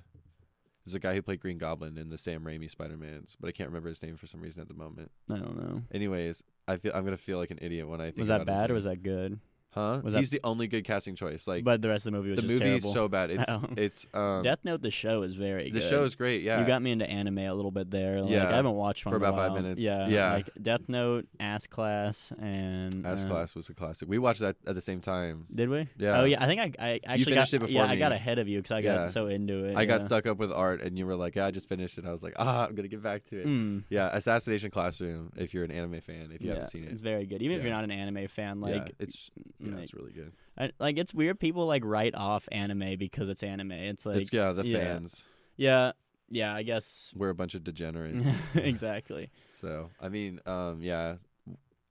There's a guy who played Green Goblin in the Sam Raimi Spider Mans, but I can't remember his name for some reason at the moment. I don't know. Anyways, I feel I'm gonna feel like an idiot when I think Was that bad or was that good? Huh? was that- He's the only good casting choice. Like but the rest of the movie was the just movie terrible. is so bad. It's Oh. it's um Death Note, the show is very the good. show is great. Yeah, You got me into anime a little bit there. Like, Yeah, I haven't watched one for in a about five while. minutes. Yeah, Yeah. Like Death Note, Ass Class, and S uh, Class was a classic. We watched that at the same time. Did we? Yeah. Oh yeah, I think I, I actually finished got it before yeah I got ahead of you because I Yeah. got so into it. I got yeah. stuck up with art, and you were like, "Yeah, I just finished it." I was like, "Ah, I'm gonna get back to it." Mm, Yeah, Assassination Classroom. If you're an anime fan, if you yeah, haven't seen it, it's very good. Even if Yeah. you're not an anime fan, yeah, like it's yeah, like, it's really good. I, like it's weird people like write off anime because it's anime. It's like it's yeah, the yeah. fans. yeah, yeah. I guess We're a bunch of degenerates. exactly. so I mean, um, yeah,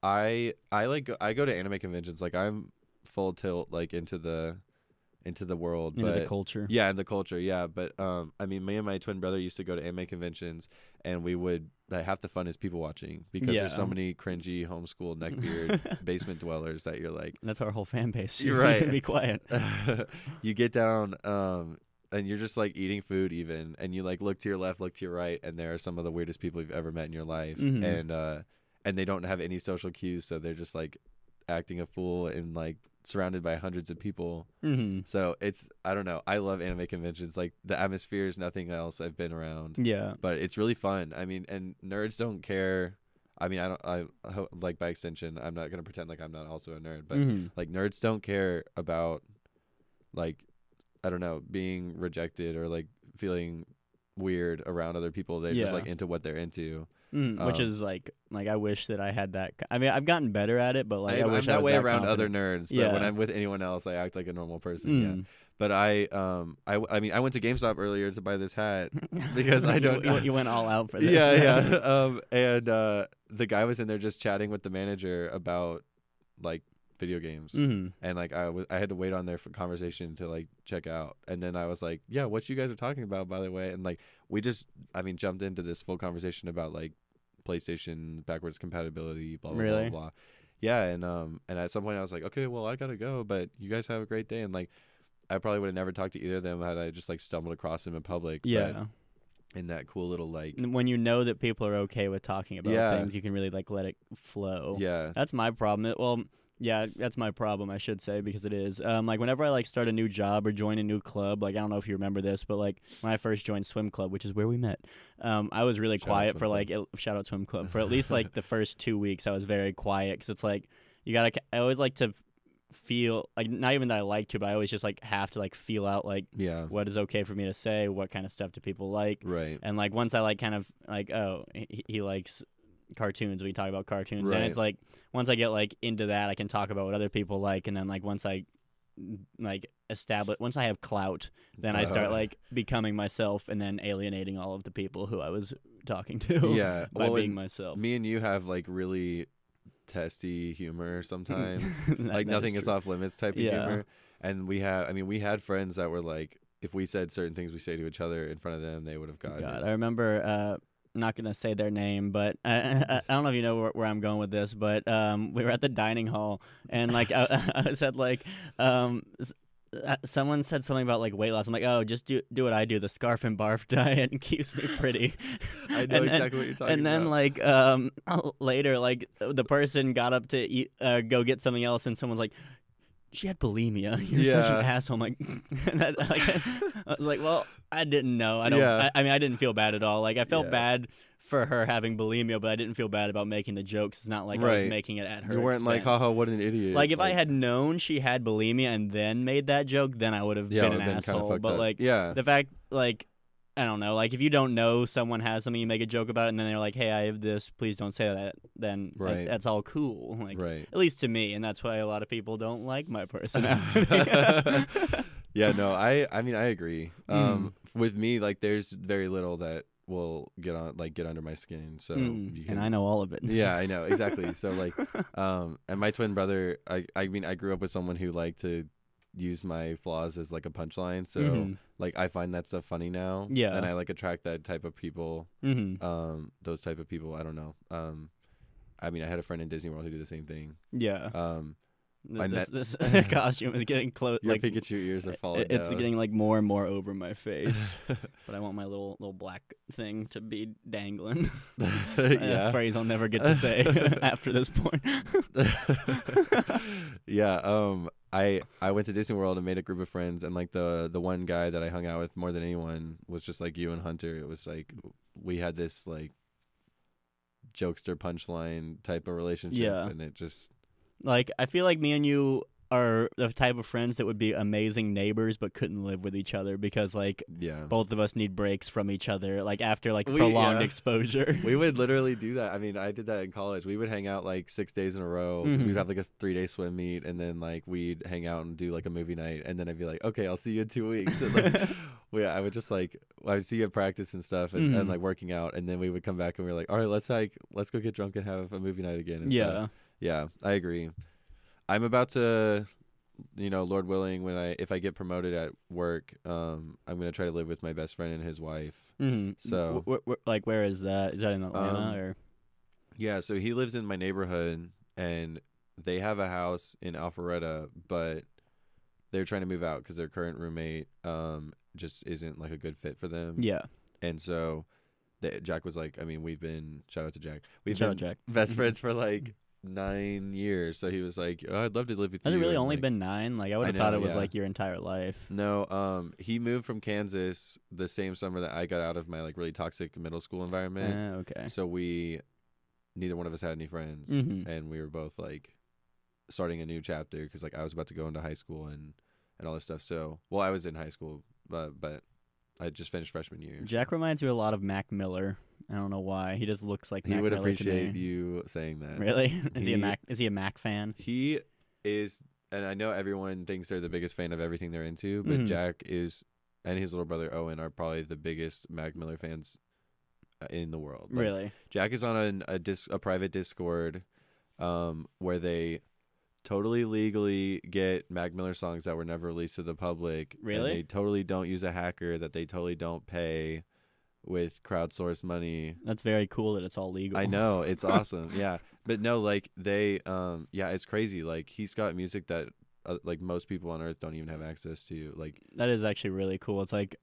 I I like go, I go to anime conventions. Like I'm full tilt like into the into the world, Into but the culture. Yeah, and the culture, yeah. But um, I mean, me and my twin brother used to go to anime conventions, and we would like half the fun is people watching because there's so many cringy homeschool neckbeard basement dwellers that you're like, That's our whole fan base. You're right. Be quiet. you get down, um, and you're just like eating food even, and you like look to your left, look to your right, and there are some of the weirdest people you've ever met in your life, Mhm. and uh, and they don't have any social cues, so they're just like acting a fool and like surrounded by hundreds of people. hmm So it's I don't know. I love anime conventions. Like the atmosphere is nothing else I've been around. Yeah. But it's really fun. I mean, and nerds don't care. I mean, I don't. I like by extension. I'm not gonna pretend like I'm not also a nerd, but Mhm. like nerds don't care about like I don't know being rejected or like feeling weird around other people. They're just like into what they're into. Mm, which Um, is like like I wish that I had that. I mean, I've gotten better at it, but like I, I, am wish I that was way that around other nerds, but when I'm with anyone else, I act like a normal person. Yeah. Mm. But I um I I mean I went to GameStop earlier to buy this hat because I don't- You, you went all out for this. yeah, yeah. Um, and uh, the guy was in there just chatting with the manager about like video games, hmm and like I was, I had to wait on there for conversation to like check out, and then I was like, yeah, what you guys are talking about, by the way, and like we just, I mean, jumped into this full conversation about like PlayStation backwards compatibility, blah blah Really? blah blah. Yeah, and um, and at some point I was like, okay, well, I gotta go, but you guys have a great day, and like. I probably would have never talked to either of them had I just like stumbled across them in public. Yeah. in that cool little like When you know that people are okay with talking about Yeah. things, you can really like let it flow. yeah That's my problem. It- well, yeah, that's my problem. I should say because it is. Um, like whenever I like start a new job or join a new club, like I don't know if you remember this, but like when I first joined swim club, which is where we met, um, I was really Shout quiet for like it, shout out swim club for at least like the first two weeks. I was very quiet because it's like you gotta. I always like to feel like not even that I like to, but I always just like have to like feel out like yeah what is okay for me to say, what kind of stuff do people like, right and like once I like kind of like oh he, he likes cartoons, we talk about cartoons. Right. it's like once I get like into that, I can talk about what other people like, and then like once I like establish once I have clout, then I start like becoming myself, and then alienating all of the people who I was talking to. yeah by well, being myself. me and you have like really testy humor sometimes That- like that nothing is true. off limits type of Yeah. humor and we have i mean we had friends that were like if we said certain things we say to each other in front of them they would have gotten God, it. I remember. Uh, not gonna say their name, but I, I, I don't know if you know where, where I'm going with this. But um, we were at the dining hall, and like I, I said, like um, uh, someone said something about like weight loss. I'm like, oh, just do do what I do, the scarf and barf diet, and keeps me pretty. I know And then- exactly what you're talking about. and then like um later, like the person got up to eat, uh, go get something else, and someone's like. She had bulimia. You're such an asshole. I'm like, that, like, I was like, well, I didn't know. I don't. Yeah. I, I mean, I didn't feel bad at all. Like, I felt Yeah. bad for her having bulimia, but I didn't feel bad about making the jokes. It's not like I was making it at her. you weren't like, haha, what an idiot. Like if I had known she had bulimia and then made that joke, then I would have yeah, been an would've been kinda asshole. But up. like yeah, the fact, like I don't know, like if you don't know someone has something, you make a joke about it, and then they're like, "Hey, I have this. Please don't say that." Then Right. that's all cool. Like right. at least to me, and that's why a lot of people don't like my personality. yeah, no, I I mean I agree. Mm. Um with me like there's very little that will get on like get under my skin. So Mm, you and I know all of it. Yeah, I know, exactly. So like um and my twin brother I I mean I grew up with someone who liked to use my flaws as like a punchline. So Mhm. like I find that stuff funny now. Yeah. And I like attract that type of people. Mhm. Um those type of people, I don't know. Um I mean I had a friend in Disney World who did the same thing. yeah. Um I this, this costume is getting close. your Like Pikachu ears are falling it's down. getting like more and more over my face. but I want my little little black thing to be dangling. A yeah. phrase I'll never get to say after this point. yeah, um I I went to Disney World and made a group of friends and like the the one guy that I hung out with more than anyone was just like you and Hunter. It was like we had this like jokester punchline type of relationship Yeah. and it just like I feel like me and you are the type of friends that would be amazing neighbors but couldn't live with each other because like yeah. both of us need breaks from each other like after like We- prolonged yeah. exposure. We would literally do that. I mean, I did that in college. We would hang out like six days in a row. Mhm. We'd have like a three day swim meet, and then like we'd hang out and do like a movie night. And then I'd be like, okay, I'll see you in two weeks. And, like, we, I would just like I would see you at practice and stuff, and, and Mhm. like working out. And then we would come back and we are like, all right, let's like let's go get drunk and have a movie night again. And stuff. yeah. yeah, I agree. I'm about to, you know, Lord willing, when I if I get promoted at work, um, I'm gonna try to live with my best friend and his wife. hmm So- like where is that? Is that in Atlanta Um, or Yeah, so he lives in my neighborhood and they have a house in Alpharetta, but they're trying to move out because their current roommate um just isn't like a good fit for them. yeah? And so Jack was like, I mean, we've been shout out to Jack. We've Shout been Jack. best friends for like nine years. So he was like, oh, I'd love to live with Has you. it really and, only like- been nine? Like I would have thought it was yeah. like your entire life. No, um, he moved from Kansas the same summer that I got out of my like really toxic middle school environment. Uh, okay. So we, neither one of us had any friends, Mhm. and we were both like starting a new chapter because like I was about to go into high school and and all this stuff. So well, I was in high school, but but I just finished freshman year. so Jack reminds me a lot of Mac Miller. I don't know why. He just looks like he Mac would Miller to appreciate me. you saying that. Really? Is he, a He- Mac? Is he a Mac fan? He is, and I know everyone thinks they're the biggest fan of everything they're into, but Mhm. Jack is, and his little brother Owen are probably the biggest Mac Miller fans uh, in the world. Like, Really? Jack is on an, a dis, a private Discord, um, where they totally legally get Mac Miller songs that were never released to the public. and Really? they totally don't use a hacker. That they totally don't pay with crowdsourced money. That's very cool that it's all legal. I know it's awesome. Yeah, but no, like they, um, yeah, it's crazy. Like he's got music that. Uh, like most people on earth don't even have access to like That is actually really cool. It's like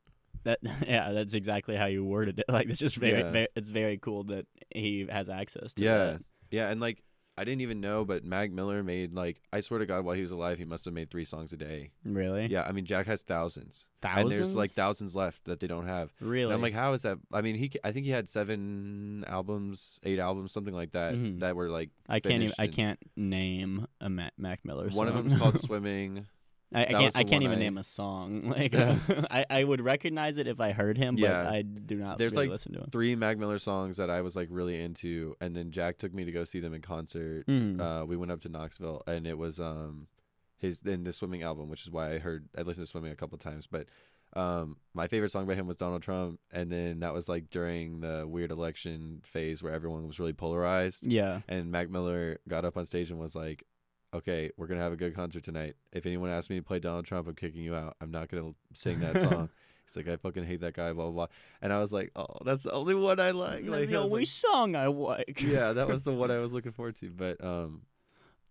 that. Yeah, that's exactly how you worded it. Like it's just very, Yeah. very it's very cool that he has access to yeah that. yeah and like i didn't even know but mac miller made like i swear to god while he was alive he must have made three songs a day Really? yeah i mean jack has thousands Thousands. and there's like thousands left that they don't have really. and i'm like how is that i mean he i think he had seven albums eight albums something like that Mhm. that were like I can't even. I can't name a Mac, Mac Miller. one of song. them's called swimming I, I can't. I can't even I- name a song. Like Yeah. I, I would recognize it if I heard him, but Yeah. I do not. There's, really like, listen to him. three mac miller songs that i was like really into and then jack took me to go see them in concert Mm. uh, we went up to Knoxville, and it was um his in the swimming album, which is why I heard I listened to swimming a couple times. But um my favorite song by him was Donald Trump, and then that was like during the weird election phase where everyone was really polarized, yeah. and Mac Miller got up on stage and was like. Okay, we're gonna have a good concert tonight. If anyone asks me to play Donald Trump, I'm kicking you out. I'm not gonna sing that song. He's like, I fucking hate that guy, blah blah blah. And I was like, oh, that's the only one I like. That's Like, the only like, song I like. yeah, that was the one I was looking forward to. But um,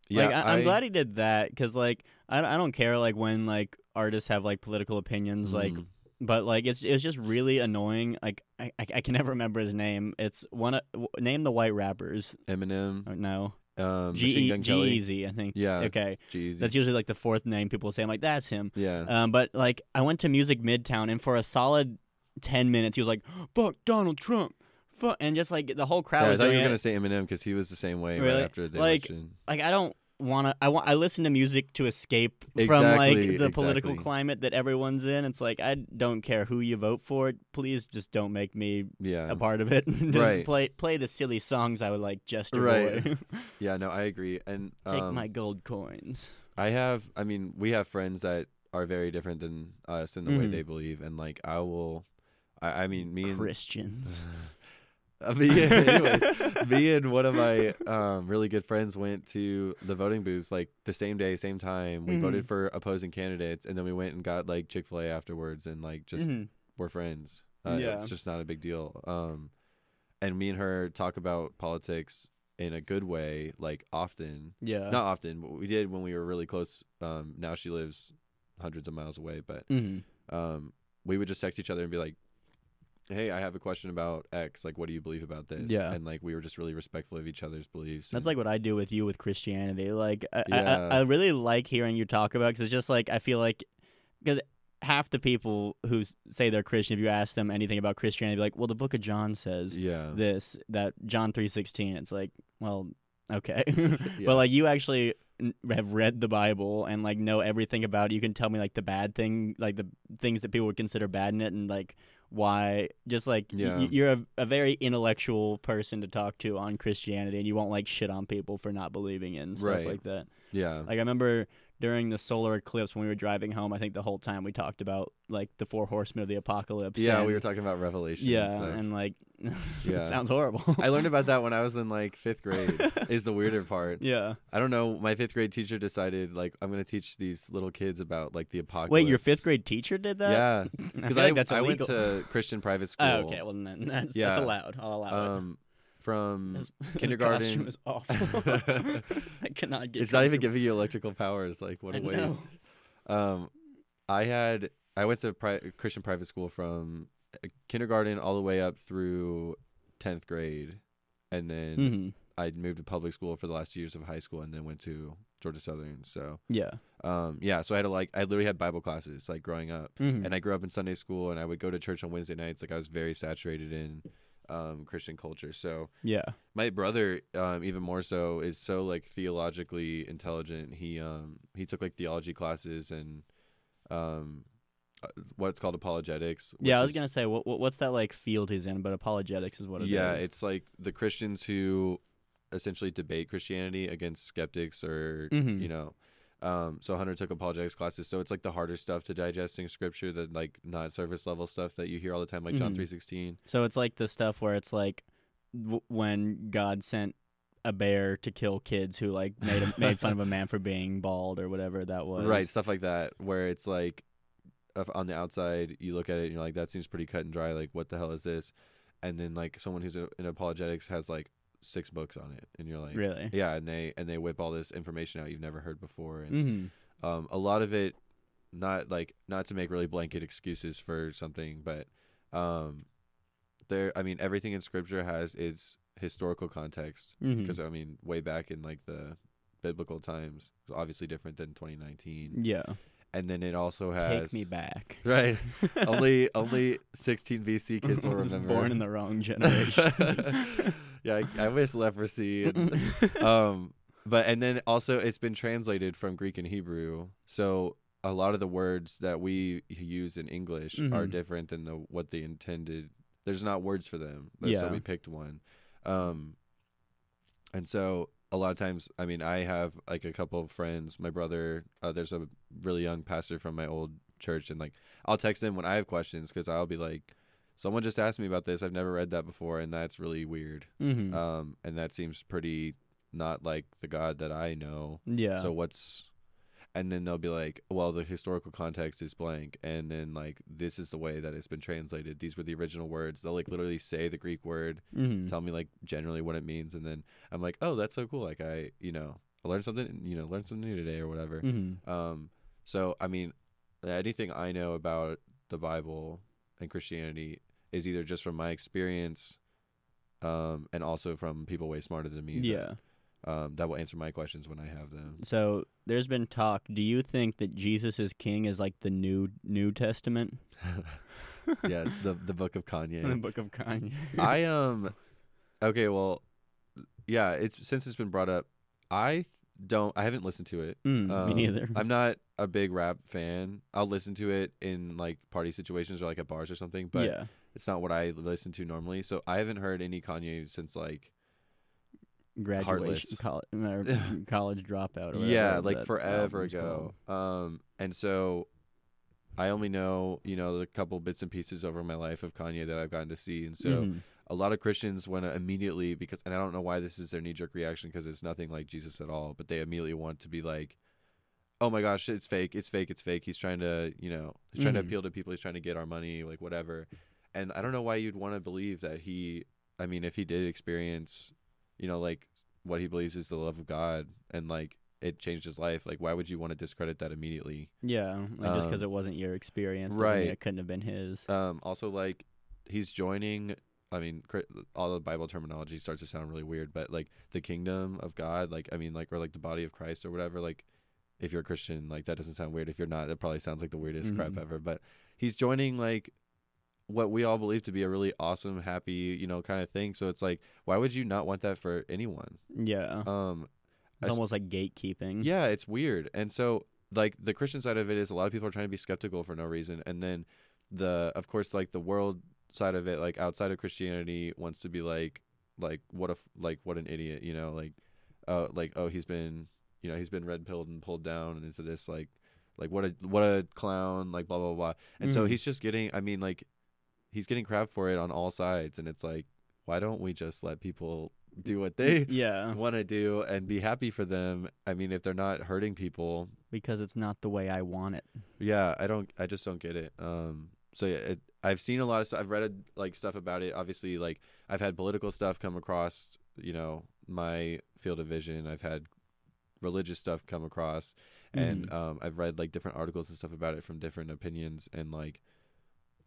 Yeah, like I, I'm I- glad he did that because like I, I don't care like when like artists have like political opinions like Mm. but like it's it's just really annoying like I, I, I can never remember his name it's one of name the white rappers Eminem, oh, no um, G Machine Gun Kelly, G-Eazy, I think Yeah. okay Jeezy. that's usually like the fourth name people say I'm like that's him yeah. um but like I went to Music Midtown and for a solid ten minutes he was like fuck Donald Trump fuck and just like the whole crowd Yeah, I was thought you were it. gonna say Eminem because he was the same way Really? right after the Like, election. like I don't want to. I want. I listen to music to escape from like the political climate that everyone's in. It's like I don't care who you vote for. Please just don't make me Yeah, a part of it. just Right. play play the silly songs I would like just Right. yeah. No, I agree. And Take um, my gold coins. I have. I mean, we have friends that are very different than us in the way Mhm. they believe, and like I will. I, I mean, me and Christians. Uh, me, anyways, me and one of my um, really good friends went to the voting booths like the same day, same time. We Mhm. voted for opposing candidates, and then we went and got like Chick Fil A afterwards, and like just Mhm. we're friends. Uh, Yeah. it's just not a big deal. Um, and me and her talk about politics in a good way, like often. Yeah. Not often, but we did when we were really close. Um, now she lives hundreds of miles away, but Mhm. um, we would just text each other and be like, "Hey, I have a question about X. Like, what do you believe about this?" Yeah. and like we were just really respectful of each other's beliefs. That's and- like what I do with you with Christianity. Like, I, Yeah. I, I really like hearing you talk about because it's just like I feel like because half the people who say they're Christian, if you ask them anything about Christianity, they're like, well, the Book of John says yeah, this that John three sixteen. It's like, well, okay, Yeah. but like you actually have read the Bible and like know everything about it. You can tell me like the bad thing, like the things that people would consider bad in it, and like why. Just like Yeah. y- you're a, a very intellectual person to talk to on Christianity, and you won't like shit on people for not believing in stuff Right. like that. yeah, Like I remember during the solar eclipse when we were driving home, I think the whole time we talked about like the four horsemen of the apocalypse. yeah. and- We were talking about Revelation. yeah, stuff. and like Yeah. it sounds horrible. I learned about that when I was in like fifth grade. is the weirder part. yeah. I don't know. My fifth grade teacher decided like I'm gonna teach these little kids about like the apocalypse. Wait, your fifth grade teacher did that? Yeah, because I, I, think that's I went to Christian private oh, school. Oh, okay, well then that's that's allowed. I'll allow it. Um, from His- his kindergarten- costume is awful. I cannot get. it's not even giving you electrical powers. Like what a I know. waste. Um, I had I went to pri- Christian private school from uh, kindergarten all the way up through tenth grade, and then Mhm. I moved to public school for the last years of high school, and then went to Georgia Southern. So, Yeah. um, yeah, so I had to like I literally had Bible classes like growing up, Mhm. and I grew up in Sunday school, and I would go to church on Wednesday nights. Like I was very saturated in um, Christian culture. So yeah. my brother, um, even more so, is so like theologically intelligent. He um he took like theology classes and um uh, what's called apologetics. Yeah, I was is- gonna say what, what what's that like field he's in, but apologetics is what it is. yeah, it's like the Christians who essentially debate Christianity against skeptics or Mhm. you know. Um, so Hunter took apologetics classes, so it's like the harder stuff to digesting scripture, the like not surface level stuff that you hear all the time, like John Mhm. three sixteen. So it's like the stuff where it's like w- when God sent a bear to kill kids who like made a, made fun of a man for being bald or whatever that was. Right, stuff like that, where it's like, on the outside you look at it and you're like, that seems pretty cut and dry. Like, what the hell is this? And then like someone who's in apologetics has like six books on it, and you're like, Really. yeah, and they and they whip all this information out you've never heard before, and Mm-hmm. um, a lot of it, not like not to make really blanket excuses for something, but um, there, I mean, everything in Scripture has its historical context Mm-hmm. because I mean, way back in like the biblical times, it's obviously different than 2019 yeah. And then it also has Take me back. right only only 16 BC kids will remember. born in the wrong generation. yeah, I, I miss leprosy. And, um, but and then also it's been translated from Greek and Hebrew, so a lot of the words that we use in English are Mhm. different than the what they intended. There's not words for them, so we picked one. Um, and so a lot of times, I mean, I have like a couple of friends. My brother, uh, there's a really young pastor from my old church, and like I'll text him when I have questions because I'll be like, "Someone just asked me about this. I've never read that before, and that's really weird." mm-hmm. Um, and that seems pretty not like the God that I know. yeah. So what's and then they'll be like, well, the historical context is blank, and then like this is the way that it's been translated. These were the original words. They'll like literally say the Greek word, mm-hmm. tell me like generally what it means, and then I'm like, oh, that's so cool. Like I, you know, I learned something, you know, learned something new today or whatever. Mm-hmm. Um, so I mean, anything I know about the Bible and Christianity is either just from my experience, um, and also from people way smarter than me. that- Yeah. Um, that will answer my questions when I have them. So there's been talk. Do you think that Jesus is king is like the new New Testament? yeah, it's the the book of Kanye. the book of Kanye. I um, okay, well, yeah, it's since it's been brought up. I don't. I haven't listened to it. Mm, me Um, neither. I'm not a big rap fan. I'll listen to it in like party situations or like at bars or something, but yeah. it's not what I listen to normally. So I haven't heard any Kanye since like Graduation, college, college dropout. Or yeah, like forever ago. Um, and so I only know you know the couple bits and pieces over my life of Kanye that I've gotten to see, and so. Mhm. a lot of Christians want to immediately because, and I don't know why this is their knee jerk reaction because it's nothing like Jesus at all, but they immediately want to be like, oh my gosh, it's fake, it's fake, it's fake. He's trying to, you know, he's trying to Mhm. appeal to people. He's trying to get our money, like whatever. And I don't know why you'd want to believe that he, I mean, if he did experience, you know, like what he believes is the love of God and like it changed his life, like why would you want to discredit that immediately? Yeah, like just because Um, it wasn't your experience, right. it couldn't have been his. Um, also, like he's joining. I mean, all the Bible terminology starts to sound really weird, but like the kingdom of God, like I mean, like or like the body of Christ or whatever. Like, if you're a Christian, like that doesn't sound weird. If you're not, that probably sounds like the weirdest crap Mhm. ever. But he's joining like what we all believe to be a really awesome, happy, you know, kind of thing. So it's like, why would you not want that for anyone? Yeah, Um, it's I almost like gatekeeping. yeah, it's weird. And so like the Christian side of it is a lot of people are trying to be skeptical for no reason. And then the of course like the world side of it, like outside of Christianity wants to be like like what if like what an idiot, you know, like uh like oh he's been you know, he's been red pilled and pulled down and into this like like what a what a clown, like blah blah blah. And so Mhm. he's just getting I mean like he's getting crap for it on all sides and it's like why don't we just let people do what they yeah, want to do and be happy for them. I mean, if they're not hurting people, because it's not the way I want it. yeah, I don't, I just don't get it. Um, so yeah, it, I've seen a lot of stuff. I've read like stuff about it. Obviously, like I've had political stuff come across, you know, my field of vision. I've had religious stuff come across, and Mhm. um, I've read like different articles and stuff about it from different opinions. And like,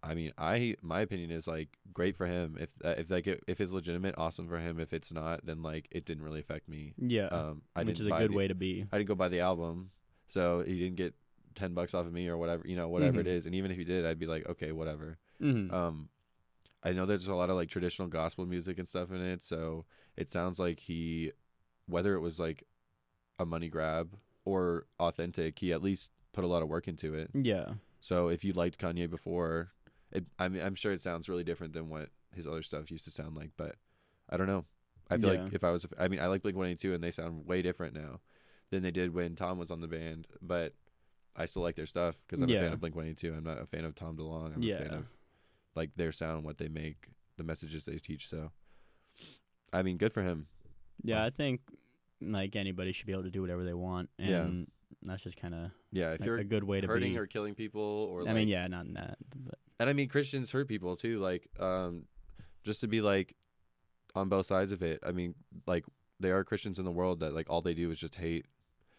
I mean, I my opinion is like great for him. If uh, if like it, if it's legitimate, awesome for him. If it's not, then like it didn't really affect me. Yeah, Um, I which didn't is a good the- way to be. I didn't go buy the album, so he didn't get ten bucks off of me or whatever, you know, whatever it Mhm. is. And even if he did, I'd be like, okay, whatever. Mhm. Um, I know there's a lot of like traditional gospel music and stuff in it, so it sounds like he, whether it was like a money grab or authentic, he at least put a lot of work into it. yeah, So if you liked Kanye before, it, I mean, I'm sure it sounds really different than what his other stuff used to sound like, but I don't know. I feel Yeah. like if I was, I mean, I like Blink 182 and they sound way different now than they did when Tom was on the band, but I still like their stuff because I'm a fan of Blink 182. I'm not a fan of Tom DeLonge. I'm a fan of like their sound, and what they make, the messages they teach. So, I mean, good for him. yeah. I think like anybody should be able to do whatever they want, Yeah. and that's just kind of Yeah, if a, you're a good way to hurting be. or killing people, or I like, mean, yeah, not in that, but and I mean Christians hurt people too. Like, um, just to be like on both sides of it. I mean, like there are Christians in the world that like all they do is just hate,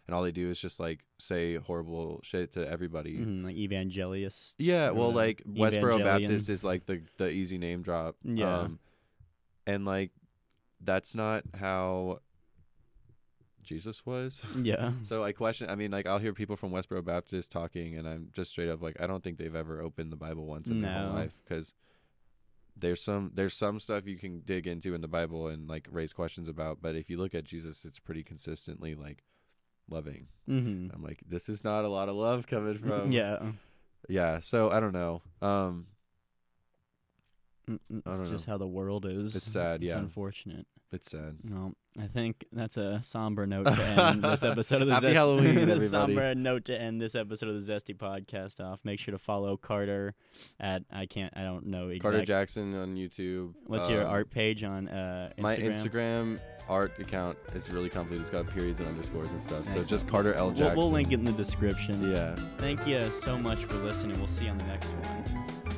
and all they do is just like say horrible shit to everybody. mhm, like evangelists. Yeah, well, whatever. like Westboro Baptist is like the the easy name drop. Yeah. um, and like that's not how Jesus was. Yeah, So I question. I mean, like I'll hear people from Westboro Baptist talking, and I'm just straight up like, I don't think they've ever opened the Bible once in their whole No. life because there's some there's some stuff you can dig into in the Bible and like raise questions about, but if you look at Jesus, it's pretty consistently like loving. hmm I'm like, this is not a lot of love coming from. yeah. yeah. So I don't know. Um, It's don't just how the world is. It's sad, yeah. It's unfortunate. it's sad. Well, I think that's a somber note to end this episode of the Happy Zest- Halloween, everybody. somber note to end this episode of the Zesty podcast off. Make sure to follow Carter at I can't I don't know exactly. Carter Jackson on YouTube. What's your Um, art page on uh, Instagram? My Instagram art account is really complicated. It's got periods and underscores and stuff. So just Carter L We'll, Jackson. we'll link it in the description. Yeah. Thank you so much for listening. We'll see you on the next one.